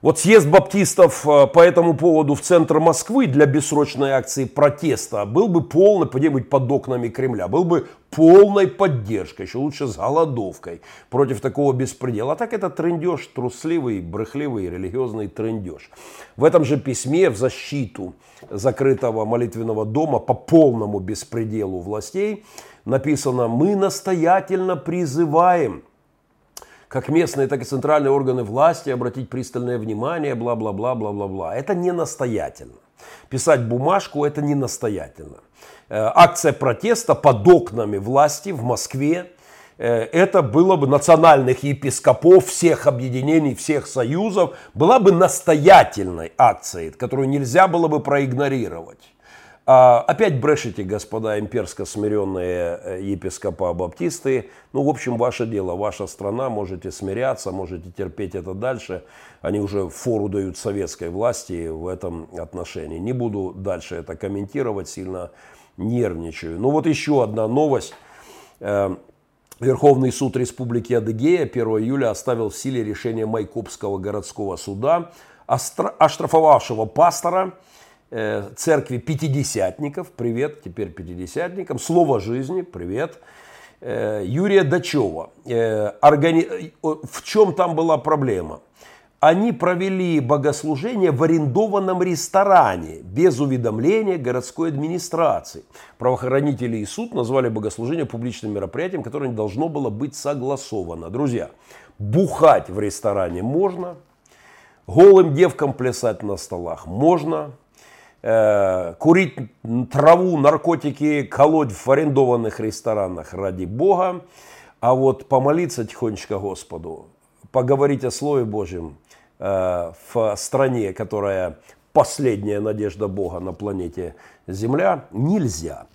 [SPEAKER 1] Вот съезд баптистов э, по этому поводу в центр Москвы для бессрочной акции протеста был бы полный, где-нибудь под окнами Кремля, был бы полной поддержкой, еще лучше с голодовкой против такого беспредела. А так это трендеж, трусливый, брехливый, религиозный трендеж. В этом же письме в защиту закрытого молитвенного дома по полному беспределу властей написано «Мы настоятельно призываем как местные, так и центральные органы власти обратить пристальное внимание, бла-бла-бла, бла-бла-бла. Это не настоятельно. Писать бумажку – это не настоятельно. Э, акция протеста под окнами власти в Москве э, это было бы национальных епископов всех объединений, всех союзов, была бы настоятельной акцией, которую нельзя было бы проигнорировать. А, опять брешите, господа имперско смиренные э, епископа баптисты. Ну, в общем, ваше дело, ваша страна, можете смиряться, можете терпеть это дальше. Они уже фору дают советской власти в этом отношении. Не буду дальше это комментировать, сильно нервничаю. Ну, вот еще одна новость. Э, Верховный суд Республики Адыгея 1 июля оставил в силе решение Майкопского городского суда, оштрафовавшего пастора – церкви пятидесятников, привет, теперь пятидесятникам, Слово жизни, привет, э, Юрия Дачева. Э, органи... В чем там была проблема? Они провели богослужение в арендованном ресторане без уведомления городской администрации. Правоохранители и суд назвали богослужение публичным мероприятием, которое не должно было быть согласовано. Друзья, бухать в ресторане можно, голым девкам плясать на столах можно, Э, курить траву, наркотики, колоть в арендованных ресторанах ради Бога, а вот помолиться тихонечко Господу, поговорить о Слове Божьем э, в стране, которая последняя надежда Бога на планете Земля, нельзя.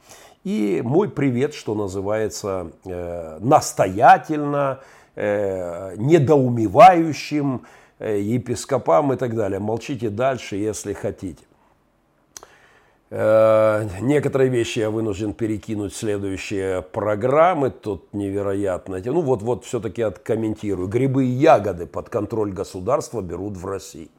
[SPEAKER 1] И мой привет, что называется, э, настоятельно, недоумевающим епископам и так далее. Молчите дальше, если хотите. Э, некоторые вещи я вынужден перекинуть в следующие программы. Тут невероятно. Ну вот, вот все-таки откомментирую. Грибы и ягоды под контроль государства берут в России.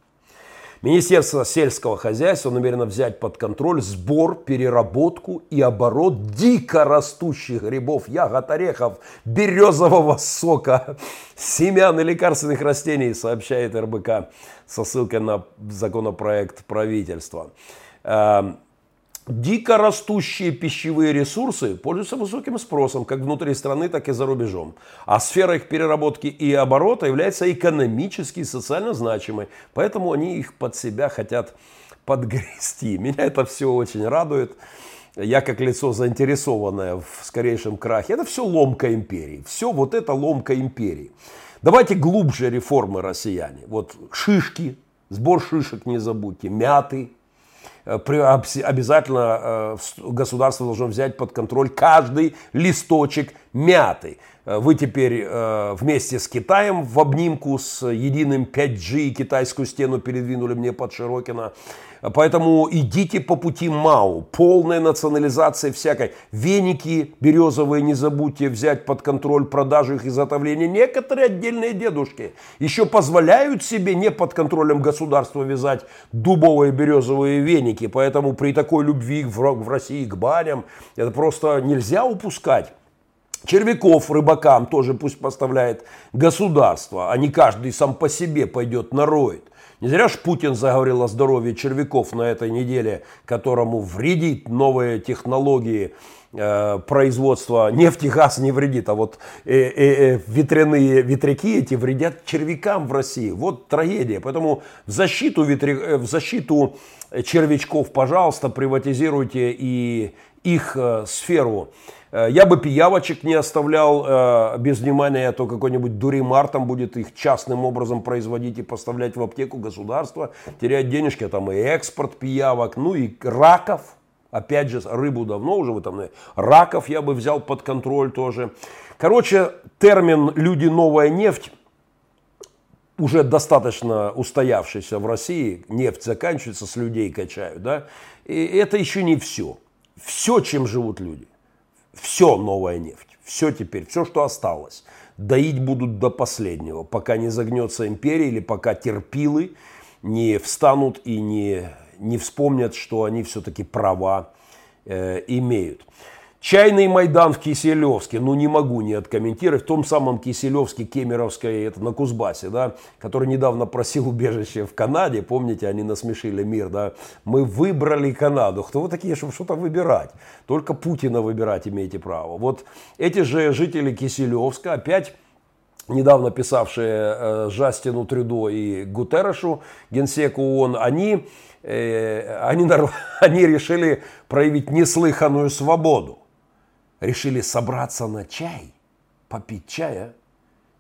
[SPEAKER 1] Министерство сельского хозяйства намерено взять под контроль сбор, переработку и оборот дико растущих грибов, ягод, орехов, березового сока, семян и лекарственных растений, сообщает РБК со ссылкой на законопроект правительства. Дико растущие пищевые ресурсы пользуются высоким спросом как внутри страны, так и за рубежом. А сфера их переработки и оборота является экономически и социально значимой. Поэтому они их под себя хотят подгрести. Меня это все очень радует. Я как лицо заинтересованное в скорейшем крахе. Это все ломка империи. Все вот это ломка империи. Давайте глубже реформы россияне. Вот шишки, сбор шишек не забудьте, мяты, обязательно э, государство должно взять под контроль каждый листочек мяты. Э, вы теперь вместе с Китаем в обнимку с единым 5G китайскую стену передвинули мне под Широкино. Поэтому идите по пути МАУ. Полная национализация всякой. Веники березовые не забудьте взять под контроль продажу их изготовления. Некоторые отдельные дедушки еще позволяют себе не под контролем государства вязать дубовые березовые веники. Поэтому при такой любви в России к баням это просто нельзя упускать. Червяков рыбакам тоже пусть поставляет государство, а не каждый сам по себе пойдет на роет. Не зря ж Путин заговорил о здоровье червяков на этой неделе, которому вредит новые технологии э, производства нефти, газ не вредит, а вот э, э, э, ветряные ветряки эти вредят червякам в России. Вот трагедия. Поэтому в защиту, ветря... Э, в защиту червячков, пожалуйста, приватизируйте и их э, сферу я бы пиявочек не оставлял э, без внимания, а то какой-нибудь дуримар там будет их частным образом производить и поставлять в аптеку государства, терять денежки, а там и экспорт пиявок, ну и раков, Опять же, рыбу давно уже, вы там, раков я бы взял под контроль тоже. Короче, термин «люди новая нефть» уже достаточно устоявшийся в России. Нефть заканчивается, с людей качают, да. И это еще не все. Все, чем живут люди. Все новая нефть. Все теперь, все, что осталось. Доить будут до последнего, пока не загнется империя или пока терпилы не встанут и не не вспомнят, что они все-таки права э, имеют. Чайный Майдан в Киселевске, ну не могу не откомментировать, в том самом Киселевске, Кемеровской, это на Кузбассе, да, который недавно просил убежище в Канаде, помните, они насмешили мир, да, мы выбрали Канаду, кто вы такие, чтобы что-то выбирать, только Путина выбирать имеете право. Вот эти же жители Киселевска опять недавно писавшие э, Жастину Трюдо и Гутеррешу, генсеку ООН, они Э, они, они решили проявить неслыханную свободу. Решили собраться на чай, попить чая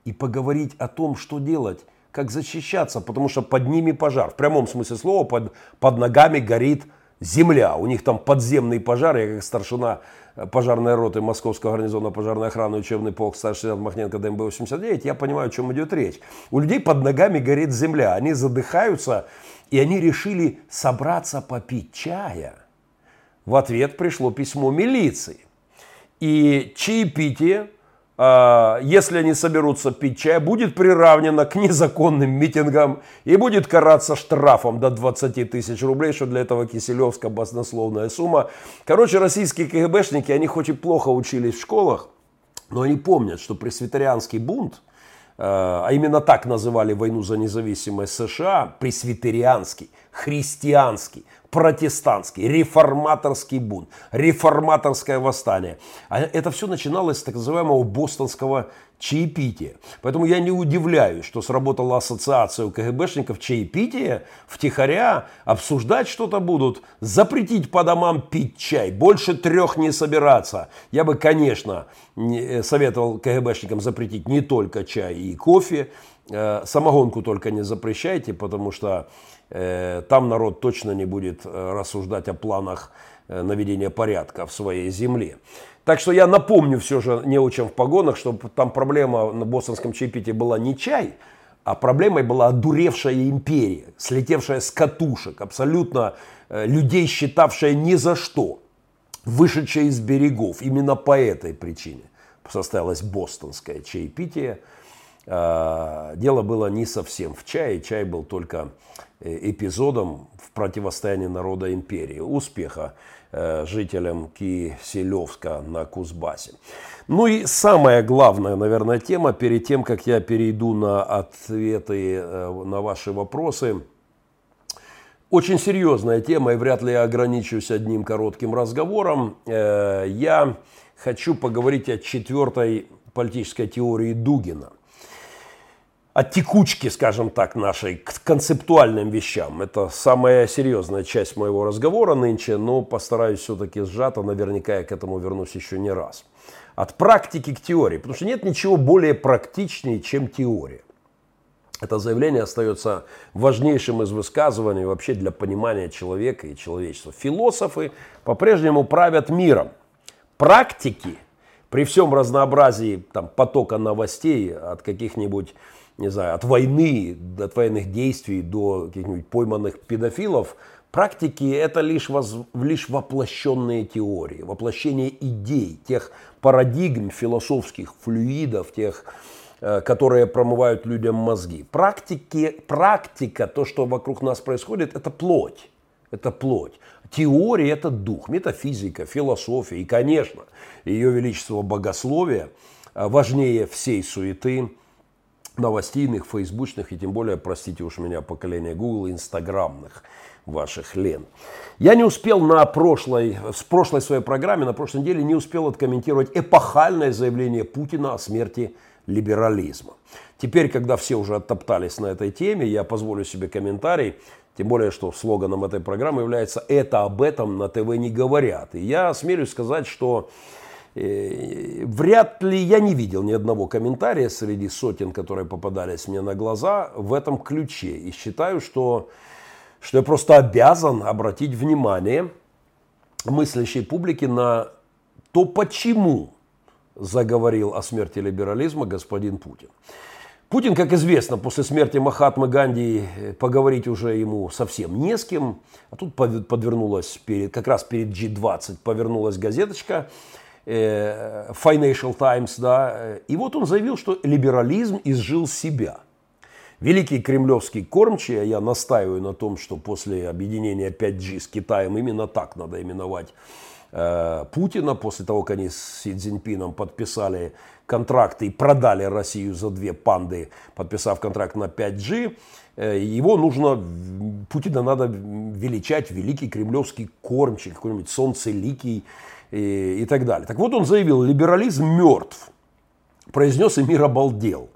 [SPEAKER 1] и поговорить о том, что делать, как защищаться, потому что под ними пожар. В прямом смысле слова под, под ногами горит земля. У них там подземный пожар. Я как старшина э, пожарной роты Московского гарнизона пожарной охраны учебный полк старший лейтенант Махненко ДМБ-89, я понимаю, о чем идет речь. У людей под ногами горит земля. Они задыхаются, и они решили собраться попить чая. В ответ пришло письмо милиции. И чаепитие, а, если они соберутся пить чай, будет приравнено к незаконным митингам и будет караться штрафом до 20 тысяч рублей, что для этого Киселевска баснословная сумма. Короче, российские КГБшники, они хоть и плохо учились в школах, но они помнят, что пресвитерианский бунт – а именно так называли войну за независимость США, пресвитерианский, христианский, протестантский, реформаторский бунт, реформаторское восстание. А это все начиналось с так называемого бостонского чаепития. Поэтому я не удивляюсь, что сработала ассоциация у КГБшников чаепития, втихаря обсуждать что-то будут, запретить по домам пить чай, больше трех не собираться. Я бы, конечно, э, советовал КГБшникам запретить не только чай и кофе, э, самогонку только не запрещайте, потому что э, там народ точно не будет рассуждать о планах наведения порядка в своей земле. Так что я напомню все же неучам в погонах, что там проблема на бостонском чаепитии была не чай, а проблемой была одуревшая империя, слетевшая с катушек, абсолютно э, людей считавшая ни за что, вышедшая из берегов. Именно по этой причине состоялось бостонское чаепитие. А, дело было не совсем в чае, чай был только э, эпизодом в противостоянии народа империи. Успеха жителям Киселевска на Кузбассе. Ну и самая главная, наверное, тема, перед тем, как я перейду на ответы э, на ваши вопросы, очень серьезная тема, и вряд ли я ограничусь одним коротким разговором. Э, я хочу поговорить о четвертой политической теории Дугина – от текучки, скажем так, нашей к концептуальным вещам. Это самая серьезная часть моего разговора нынче, но постараюсь все-таки сжато, наверняка я к этому вернусь еще не раз. От практики к теории, потому что нет ничего более практичнее, чем теория. Это заявление остается важнейшим из высказываний вообще для понимания человека и человечества. Философы по-прежнему правят миром. Практики при всем разнообразии там, потока новостей от каких-нибудь не знаю, от войны, от военных действий до каких-нибудь пойманных педофилов, практики это лишь, воз, лишь воплощенные теории, воплощение идей, тех парадигм философских флюидов, тех, э, которые промывают людям мозги. Практики, практика, то, что вокруг нас происходит, это плоть. Это плоть. Теория – это дух, метафизика, философия. И, конечно, ее величество богословие э, важнее всей суеты – новостейных, фейсбучных и тем более, простите уж меня, поколение Google, инстаграмных ваших лен. Я не успел на прошлой, с прошлой своей программе, на прошлой неделе не успел откомментировать эпохальное заявление Путина о смерти либерализма. Теперь, когда все уже оттоптались на этой теме, я позволю себе комментарий, тем более, что слоганом этой программы является «это об этом на ТВ не говорят». И я смелюсь сказать, что вряд ли я не видел ни одного комментария среди сотен, которые попадались мне на глаза в этом ключе. И считаю, что, что я просто обязан обратить внимание мыслящей публики на то, почему заговорил о смерти либерализма господин Путин. Путин, как известно, после смерти Махатмы Ганди э, поговорить уже ему совсем не с кем. А тут подвернулась, перед, как раз перед G20, повернулась газеточка э, Financial Times, да, э, и вот он заявил, что либерализм изжил себя. Великий кремлевский кормчий, а я настаиваю на том, что после объединения 5G с Китаем именно так надо именовать Э, Путина после того, как они с Си Цзиньпином подписали контракты и продали Россию за две панды, подписав контракт на 5G, э, его нужно, Путина надо величать великий кремлевский кормчик, какой-нибудь солнцеликий и, и так далее. Так вот он заявил, либерализм мертв. Произнес и мир обалдел.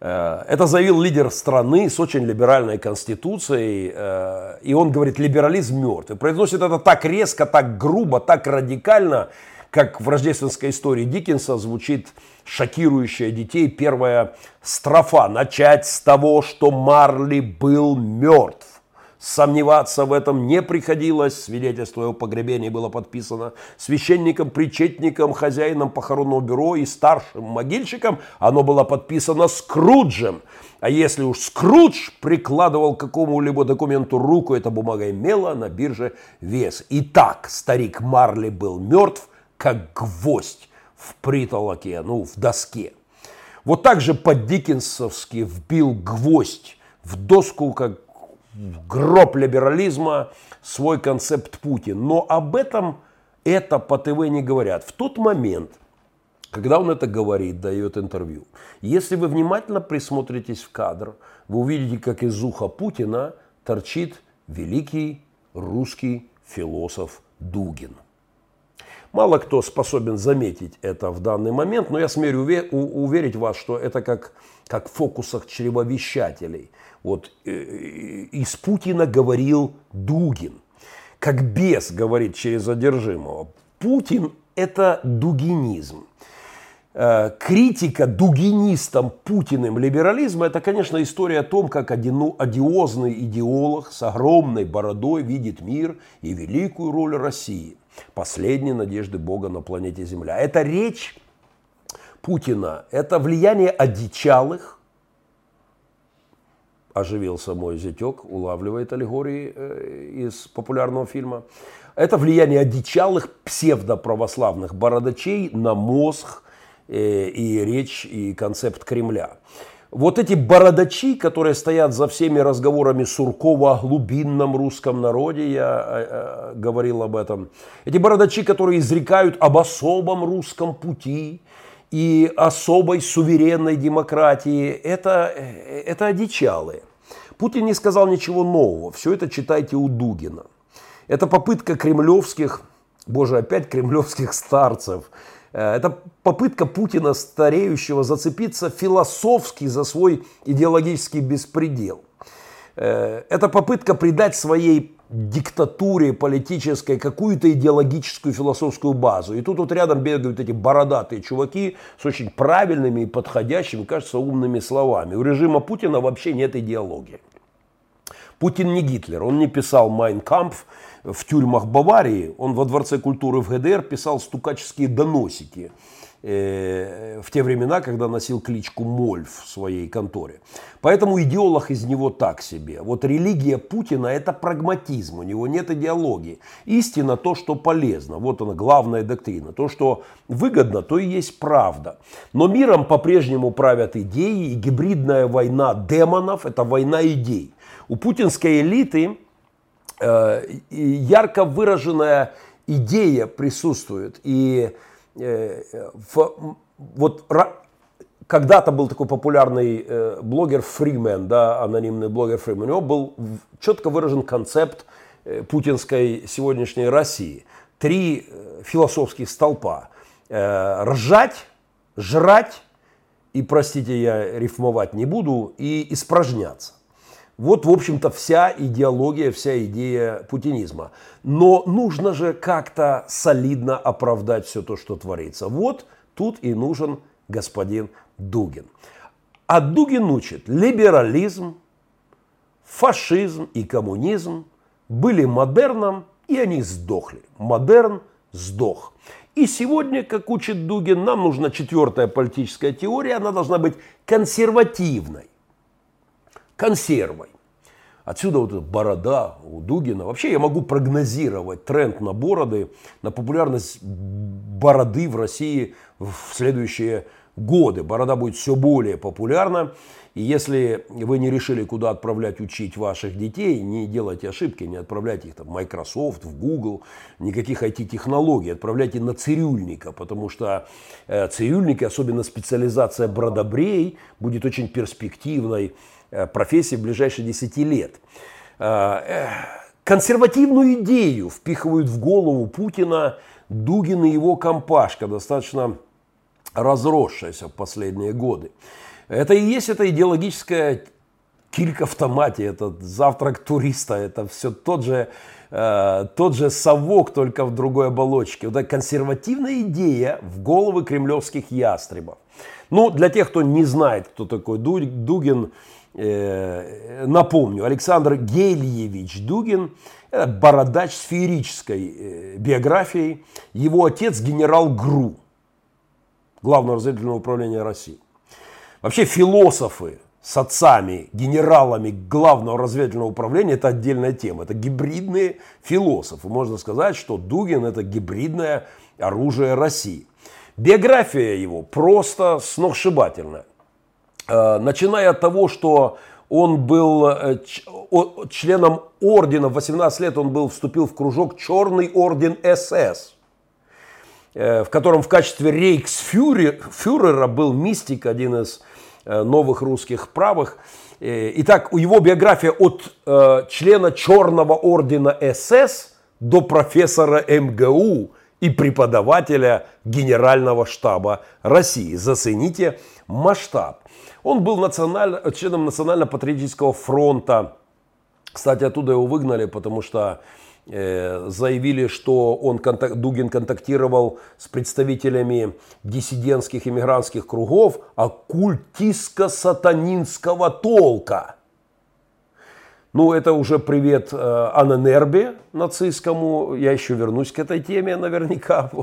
[SPEAKER 1] Э, это заявил лидер страны с очень либеральной конституцией. Э, и он говорит, либерализм мертв. И произносит это так резко, так грубо, так радикально, как в рождественской истории Диккенса звучит шокирующая детей первая строфа. Начать с того, что Марли был мертв. Сомневаться в этом не приходилось. Свидетельство его погребении было подписано священником, причетником, хозяином похоронного бюро и старшим могильщиком. Оно было подписано Скруджем. А если уж Скрудж прикладывал к какому-либо документу руку, эта бумага имела на бирже вес. Итак, старик Марли был мертв, как гвоздь в притолоке, ну, в доске. Вот так же по-диккенсовски вбил гвоздь в доску, как гроб либерализма, свой концепт Путин. Но об этом это по ТВ не говорят. В тот момент, когда он это говорит, дает интервью, если вы внимательно присмотритесь в кадр, вы увидите, как из уха Путина торчит великий русский философ Дугин. Мало кто способен заметить это в данный момент, но я смею уверить вас, что это как, как в фокусах чревовещателей – вот э, из Путина говорил Дугин, как бес говорит через одержимого. Путин – это дугинизм. Э, критика дугинистам Путиным либерализма – это, конечно, история о том, как одиозный идеолог с огромной бородой видит мир и великую роль России, последней надежды Бога на планете Земля. Это речь Путина, это влияние одичалых, оживился мой зятек, улавливает аллегории э, из популярного фильма. Это влияние одичалых псевдоправославных бородачей на мозг э, и речь, и концепт Кремля. Вот эти бородачи, которые стоят за всеми разговорами Суркова о глубинном русском народе, я э, говорил об этом. Эти бородачи, которые изрекают об особом русском пути и особой суверенной демократии, это, это одичалые. Путин не сказал ничего нового. Все это читайте у Дугина. Это попытка кремлевских, боже, опять кремлевских старцев. Э, это попытка Путина стареющего зацепиться философски за свой идеологический беспредел. Э, это попытка придать своей диктатуре политической какую-то идеологическую философскую базу. И тут вот рядом бегают эти бородатые чуваки с очень правильными и подходящими, кажется, умными словами. У режима Путина вообще нет идеологии. Путин не Гитлер, он не писал «Майн Кампф» в тюрьмах Баварии, он во Дворце культуры в ГДР писал стукаческие доносики в те времена, когда носил кличку Моль в своей конторе. Поэтому идеолог из него так себе. Вот религия Путина – это прагматизм, у него нет идеологии. Истина – то, что полезно. Вот она, главная доктрина. То, что выгодно, то и есть правда. Но миром по-прежнему правят идеи, и гибридная война демонов – это война идей. У путинской элиты э, ярко выраженная идея присутствует. И э, в, вот когда-то был такой популярный э, блогер Фримен, да, анонимный блогер Фримен, у него был четко выражен концепт э, путинской сегодняшней России. Три э, философских столпа. Э, ржать, жрать и, простите, я рифмовать не буду, и испражняться. Вот, в общем-то, вся идеология, вся идея путинизма. Но нужно же как-то солидно оправдать все то, что творится. Вот тут и нужен господин Дугин. А Дугин учит, либерализм, фашизм и коммунизм были модерном И они сдохли. Модерн сдох. И сегодня, как учит Дугин, нам нужна четвертая политическая теория. Она должна быть консервативной. Консервой. Отсюда вот эта борода у Дугина. Вообще я могу прогнозировать тренд на бороды, на популярность бороды в России в следующие годы. Борода будет все более популярна. И если вы не решили, куда отправлять учить ваших детей, не делайте ошибки, не отправляйте их там, в Microsoft, в Google, никаких IT-технологий, отправляйте на цирюльника, потому что э, цирюльники, особенно специализация бродобрей, будет очень перспективной э, профессией в ближайшие 10 лет. Э, э, консервативную идею впихивают в голову Путина Дугин и его компашка, достаточно разросшаяся в последние годы. Это и есть эта идеологическая килька автомате, этот завтрак туриста, это все тот же, э, тот же совок, только в другой оболочке. Вот эта консервативная идея в головы кремлевских ястребов. Ну, для тех, кто не знает, кто такой Дугин, напомню, Александр Гельевич Дугин, это бородач сферической э, биографией. Его отец генерал ГРУ, Главного разведывательного управления России. Вообще философы с отцами, генералами главного разведывательного управления – это отдельная тема. Это гибридные философы. Можно сказать, что Дугин – это гибридное оружие России. Биография его просто сногсшибательная. Э, начиная от того, что он был э, членом ордена, в 18 лет он был, вступил в кружок «Черный орден СС», э, в котором в качестве рейхсфюрера был мистик, один из новых русских правых. Итак, у его биография от члена Черного ордена СС до профессора МГУ и преподавателя Генерального штаба России. Зацените масштаб. Он был националь... членом Национально-патриотического фронта. Кстати, оттуда его выгнали, потому что Э, заявили, что он, Дугин контактировал с представителями диссидентских иммигрантских кругов оккультистско-сатанинского толка. Ну, это уже привет э, Аненербе нацистскому. Я еще вернусь к этой теме наверняка.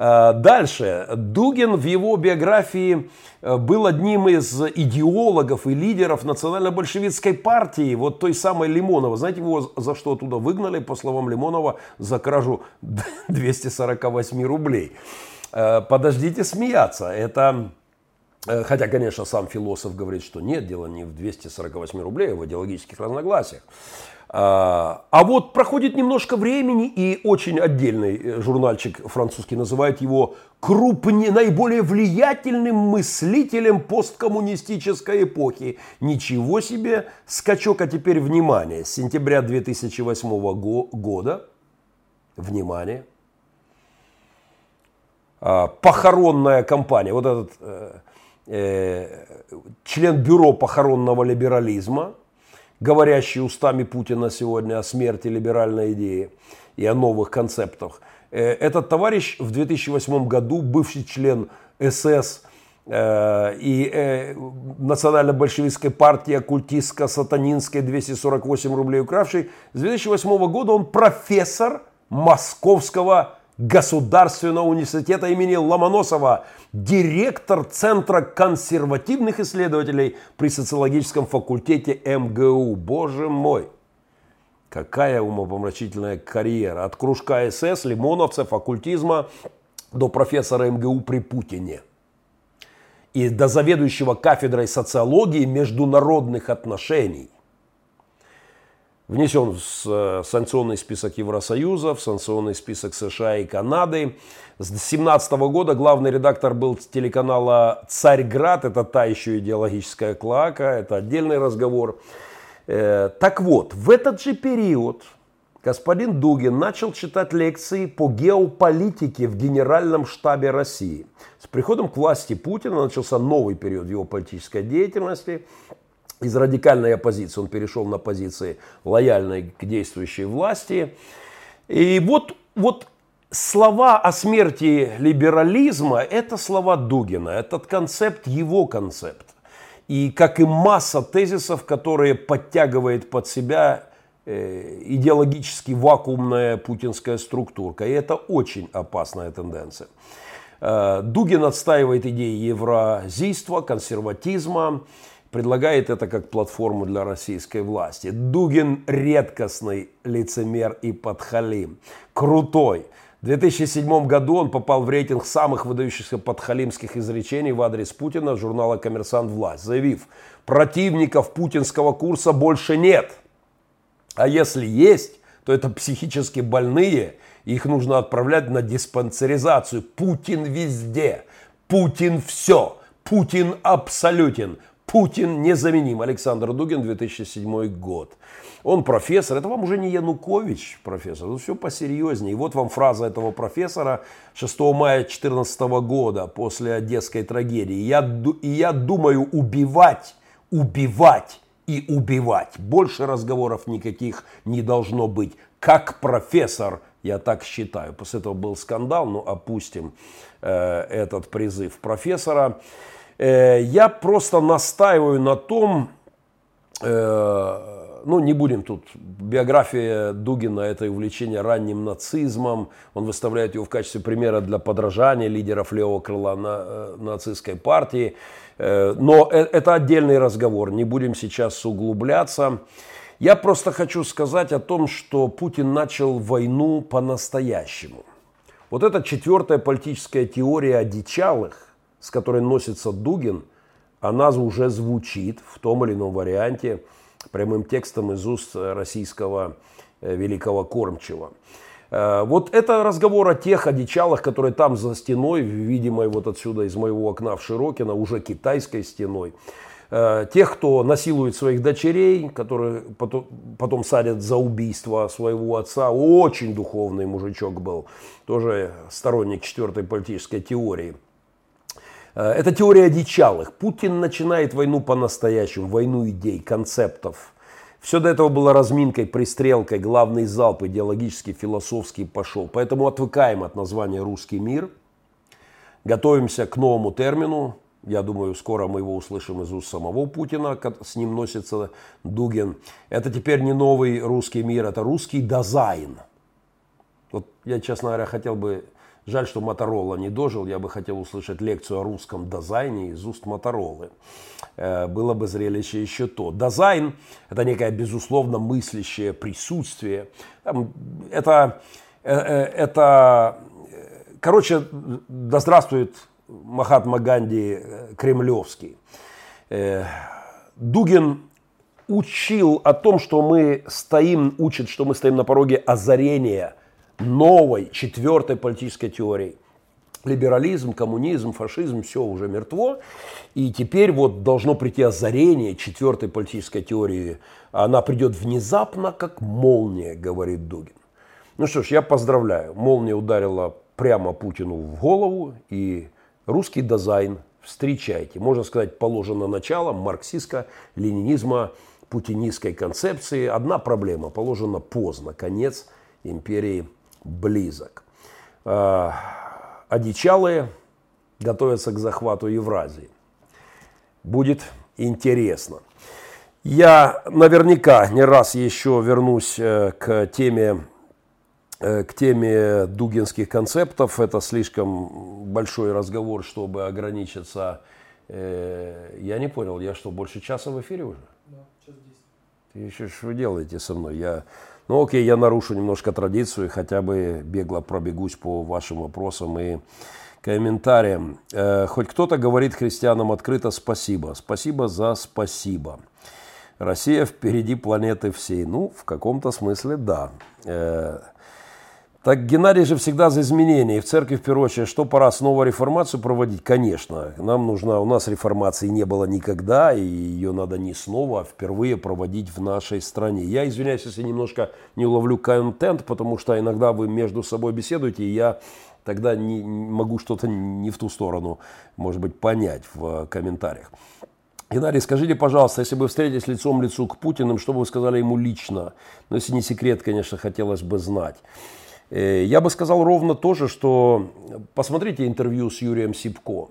[SPEAKER 1] А, дальше. Дугин в его биографии э, был одним из идеологов и лидеров национально-большевистской партии, вот той самой Лимонова. Знаете, его за что оттуда выгнали, по словам Лимонова, за кражу 248 рублей. Э, подождите смеяться, это... Э, хотя, конечно, сам философ говорит, что нет, дело не в 248 рублей, а в идеологических разногласиях. А, а вот проходит немножко времени, и очень отдельный э, журнальчик французский называет его крупне, наиболее влиятельным мыслителем посткоммунистической эпохи. Ничего себе скачок, а теперь внимание. С сентября 2008 года, внимание, а, похоронная компания, вот этот э, член бюро похоронного либерализма – говорящий устами Путина сегодня о смерти либеральной идеи и о новых концептах. Э, этот товарищ в 2008 году, бывший член СС э, и э, национально-большевистской партии оккультистско-сатанинской 248 рублей укравший, с 2008 года он профессор Московского Государственного университета имени Ломоносова, директор Центра консервативных исследователей при социологическом факультете МГУ. Боже мой! Какая умопомрачительная карьера. От кружка СС, лимоновцев, оккультизма до профессора МГУ при Путине. И до заведующего кафедрой социологии международных отношений внесен в санкционный список Евросоюза, в санкционный список США и Канады. С 2017 года главный редактор был телеканала «Царьград». Это та еще идеологическая клака, это отдельный разговор. Э, так вот, в этот же период господин Дугин начал читать лекции по геополитике в Генеральном штабе России. С приходом к власти Путина начался новый период его политической деятельности – из радикальной оппозиции он перешел на позиции лояльной к действующей власти. И вот, вот слова о смерти либерализма – это слова Дугина, этот концепт – его концепт. И как и масса тезисов, которые подтягивает под себя э, идеологически вакуумная путинская структурка. И это очень опасная тенденция. Э, Дугин отстаивает идеи евразийства, консерватизма, предлагает это как платформу для российской власти. Дугин редкостный лицемер и подхалим. Крутой. В 2007 году он попал в рейтинг самых выдающихся подхалимских изречений в адрес Путина журнала «Коммерсант. Власть», заявив, противников путинского курса больше нет. А если есть, то это психически больные, их нужно отправлять на диспансеризацию. Путин везде, Путин все, Путин абсолютен, Путин незаменим. Александр Дугин, 2007 год. Он профессор, это вам уже не Янукович профессор, тут все посерьезнее. И вот вам фраза этого профессора 6 мая 2014 года после одесской трагедии. Я, и я думаю убивать, убивать и убивать. Больше разговоров никаких не должно быть. Как профессор, я так считаю. После этого был скандал, но опустим э, этот призыв профессора. Э, я просто настаиваю на том, э, ну, не будем тут, биография Дугина – это увлечение ранним нацизмом, он выставляет его в качестве примера для подражания лидеров левого крыла на, э, нацистской партии, но это отдельный разговор, не будем сейчас углубляться. Я просто хочу сказать о том, что Путин начал войну по-настоящему. Вот эта четвертая политическая теория одичалых, с которой носится Дугин, она уже звучит в том или ином варианте прямым текстом из уст российского э, великого кормчего. Э, вот это разговор о тех одичалах, которые там за стеной, видимой вот отсюда из моего окна в Широкино, уже китайской стеной. Э, тех, кто насилует своих дочерей, которые потом, садят за убийство своего отца. Очень духовный мужичок был, тоже сторонник четвертой политической теории – это теория одичалых. Путин начинает войну по-настоящему, войну идей, концептов. Все до этого было разминкой, пристрелкой, главный залп идеологический, философский пошел. Поэтому отвыкаем от названия «русский мир», готовимся к новому термину. Я думаю, скоро мы его услышим из уст самого Путина, с ним носится Дугин. Это теперь не новый русский мир, это русский дизайн. Вот я, честно говоря, хотел бы Жаль, что Моторола не дожил. Я бы хотел услышать лекцию о русском дизайне из уст Моторолы. Э, было бы зрелище еще то. Дизайн – это некое безусловно мыслящее присутствие. Это, э, э, это короче, да здравствует Махатма Ганди кремлевский. Дугин учил о том, что мы стоим, учит, что мы стоим на пороге озарения – новой, четвертой политической теорией. Либерализм, коммунизм, фашизм, все уже мертво. И теперь вот должно прийти озарение четвертой политической теории. Она придет внезапно, как молния, говорит Дугин. Ну что ж, я поздравляю. Молния ударила прямо Путину в голову. И русский дизайн встречайте. Можно сказать, положено начало марксистско-ленинизма, путинистской концепции. Одна проблема, положено поздно, конец империи близок. А, одичалые готовятся к захвату Евразии. Будет интересно. Я наверняка не раз еще вернусь э, к теме, э, к теме дугинских концептов. Это слишком большой разговор, чтобы ограничиться. Э, я не понял, я что, больше часа в эфире уже? Да, час 10. Ты еще что вы делаете со мной? Я ну окей, я нарушу немножко традицию хотя бы бегло пробегусь по вашим вопросам и комментариям. Э, хоть кто-то говорит христианам открыто спасибо. Спасибо за спасибо. Россия впереди планеты всей. Ну, в каком-то смысле да. Э, так Геннадий же всегда за изменения. И в церкви, в первую очередь, что пора снова реформацию проводить? Конечно. Нам нужна, у нас реформации не было никогда, и ее надо не снова, а впервые проводить в нашей стране. Я извиняюсь, если немножко не уловлю контент, потому что иногда вы между собой беседуете, и я тогда не, могу что-то не в ту сторону, может быть, понять в комментариях. Геннадий, скажите, пожалуйста, если бы встретились лицом к лицу к Путину, что бы вы сказали ему лично? Ну, если не секрет, конечно, хотелось бы знать. Э, я бы сказал ровно то же, что посмотрите интервью с Юрием Сипко,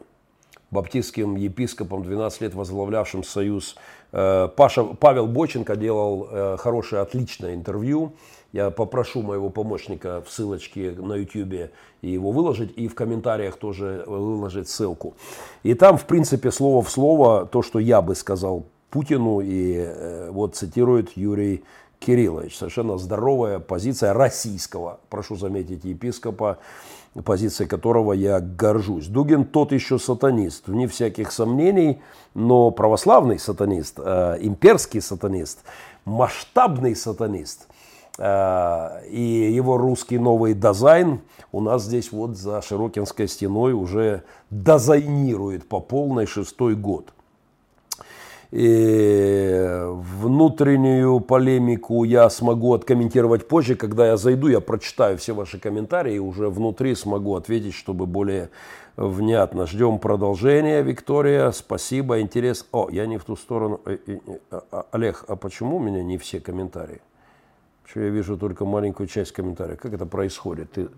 [SPEAKER 1] баптистским епископом, 12 лет возглавлявшим союз Паша, Павел Боченко делал хорошее, отличное интервью. Я попрошу моего помощника в ссылочке на YouTube его выложить, и в комментариях тоже выложить ссылку. И там, в принципе, слово в слово то, что я бы сказал Путину, и вот цитирует Юрий Кириллович. Совершенно здоровая позиция российского, прошу заметить, епископа, позицией которого я горжусь. Дугин тот еще сатанист, вне всяких сомнений, но православный сатанист, э, имперский сатанист, масштабный сатанист. Э, и его русский новый дизайн у нас здесь вот за Широкинской стеной уже дизайнирует по полной шестой год. И внутреннюю полемику я смогу откомментировать позже, когда я зайду, я прочитаю все ваши комментарии и уже внутри смогу ответить, чтобы более внятно. Ждем продолжения, Виктория. Спасибо, интерес. О, я не в ту сторону. Э, э, э, а, Олег, а почему у меня не все комментарии? Что я вижу только маленькую часть комментариев. Как это происходит? Ты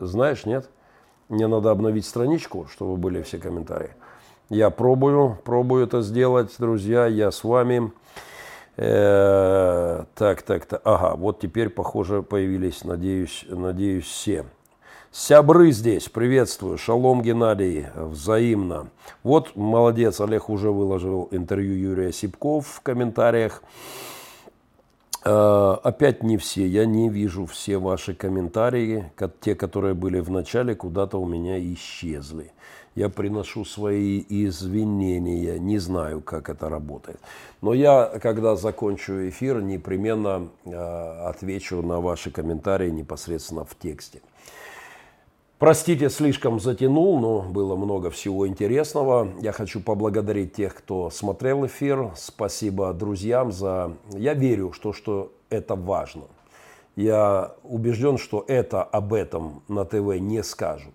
[SPEAKER 1] знаешь, нет? Мне надо обновить страничку, чтобы были все комментарии. Я пробую, пробую это сделать, друзья, я с вами. Э, так, так, так, ага, вот теперь, похоже, появились, надеюсь, надеюсь, все. Сябры здесь, приветствую, шалом Геннадий, взаимно. Вот, молодец, Олег уже выложил интервью Юрия Сипков в комментариях. Э, опять не все, я не вижу все ваши комментарии, те, которые были в начале, куда-то у меня исчезли я приношу свои извинения. Не знаю, как это работает. Но я, когда закончу эфир, непременно э, отвечу на ваши комментарии непосредственно в тексте. Простите, слишком затянул, но было много всего интересного. Я хочу поблагодарить тех, кто смотрел эфир. Спасибо друзьям за... Я верю, что, что это важно. Я убежден, что это об этом на ТВ не скажут.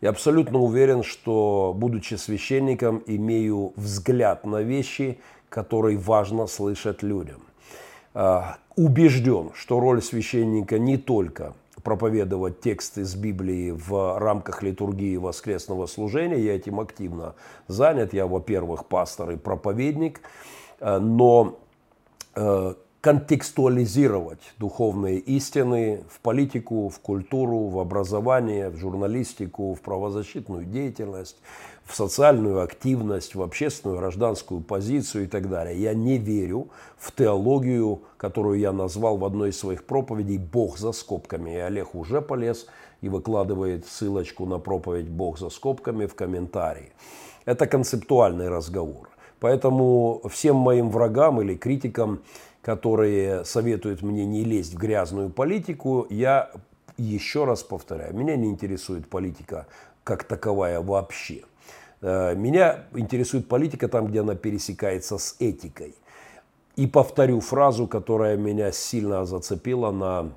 [SPEAKER 1] Я абсолютно уверен, что, будучи священником, имею взгляд на вещи, которые важно слышать людям. А, убежден, что роль священника не только проповедовать текст из Библии в рамках литургии воскресного служения. Я этим активно занят. Я, во-первых, пастор и проповедник, а, но а, контекстуализировать духовные истины в политику, в культуру, в образование, в журналистику, в правозащитную деятельность, в социальную активность, в общественную гражданскую позицию и так далее. Я не верю в теологию, которую я назвал в одной из своих проповедей «Бог за скобками». И Олег уже полез и выкладывает ссылочку на проповедь «Бог за скобками» в комментарии. Это концептуальный разговор. Поэтому всем моим врагам или критикам которые советуют мне не лезть в грязную политику, я еще раз повторяю, меня не интересует политика как таковая вообще. Э, меня интересует политика там, где она пересекается с этикой. И повторю фразу, которая меня сильно зацепила на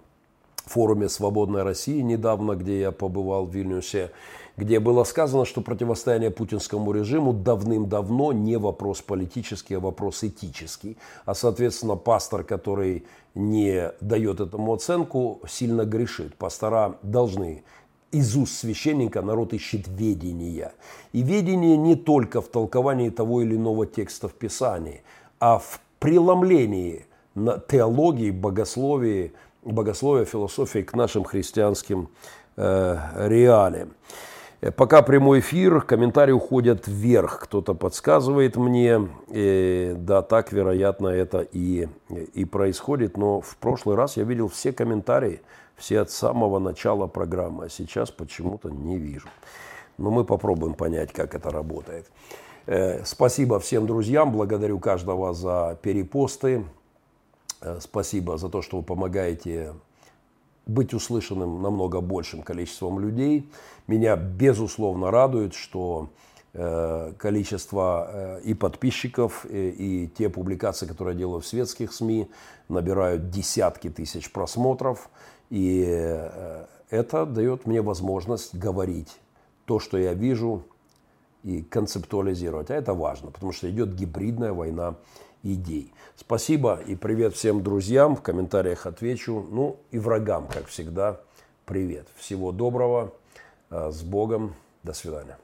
[SPEAKER 1] форуме «Свободной России» недавно, где я побывал в Вильнюсе где было сказано, что противостояние путинскому режиму давным-давно не вопрос политический, а вопрос этический. А, соответственно, пастор, который не дает этому оценку, сильно грешит. Пастора должны из уст священника народ ищет ведения. И ведение не только в толковании того или иного текста в Писании, а в преломлении на теологии, богословии, богословия, философии к нашим христианским э, реалиям. Э, пока прямой эфир, комментарии уходят вверх. Кто-то подсказывает мне. И, да, так, вероятно, это и, и происходит. Но в прошлый раз я видел все комментарии, все от самого начала программы. А сейчас почему-то не вижу. Но мы попробуем понять, как это работает. Э, спасибо всем друзьям. Благодарю каждого за перепосты. Э, спасибо за то, что вы помогаете быть услышанным намного большим количеством людей. Меня безусловно радует, что э, количество э, и подписчиков, и, и те публикации, которые я делаю в светских СМИ, набирают десятки тысяч просмотров. И э, это дает мне возможность говорить то, что я вижу, и концептуализировать. А это важно, потому что идет гибридная война идей. Спасибо и привет всем друзьям. В комментариях отвечу. Ну и врагам, как всегда, привет. Всего доброго. Э, с Богом. До свидания.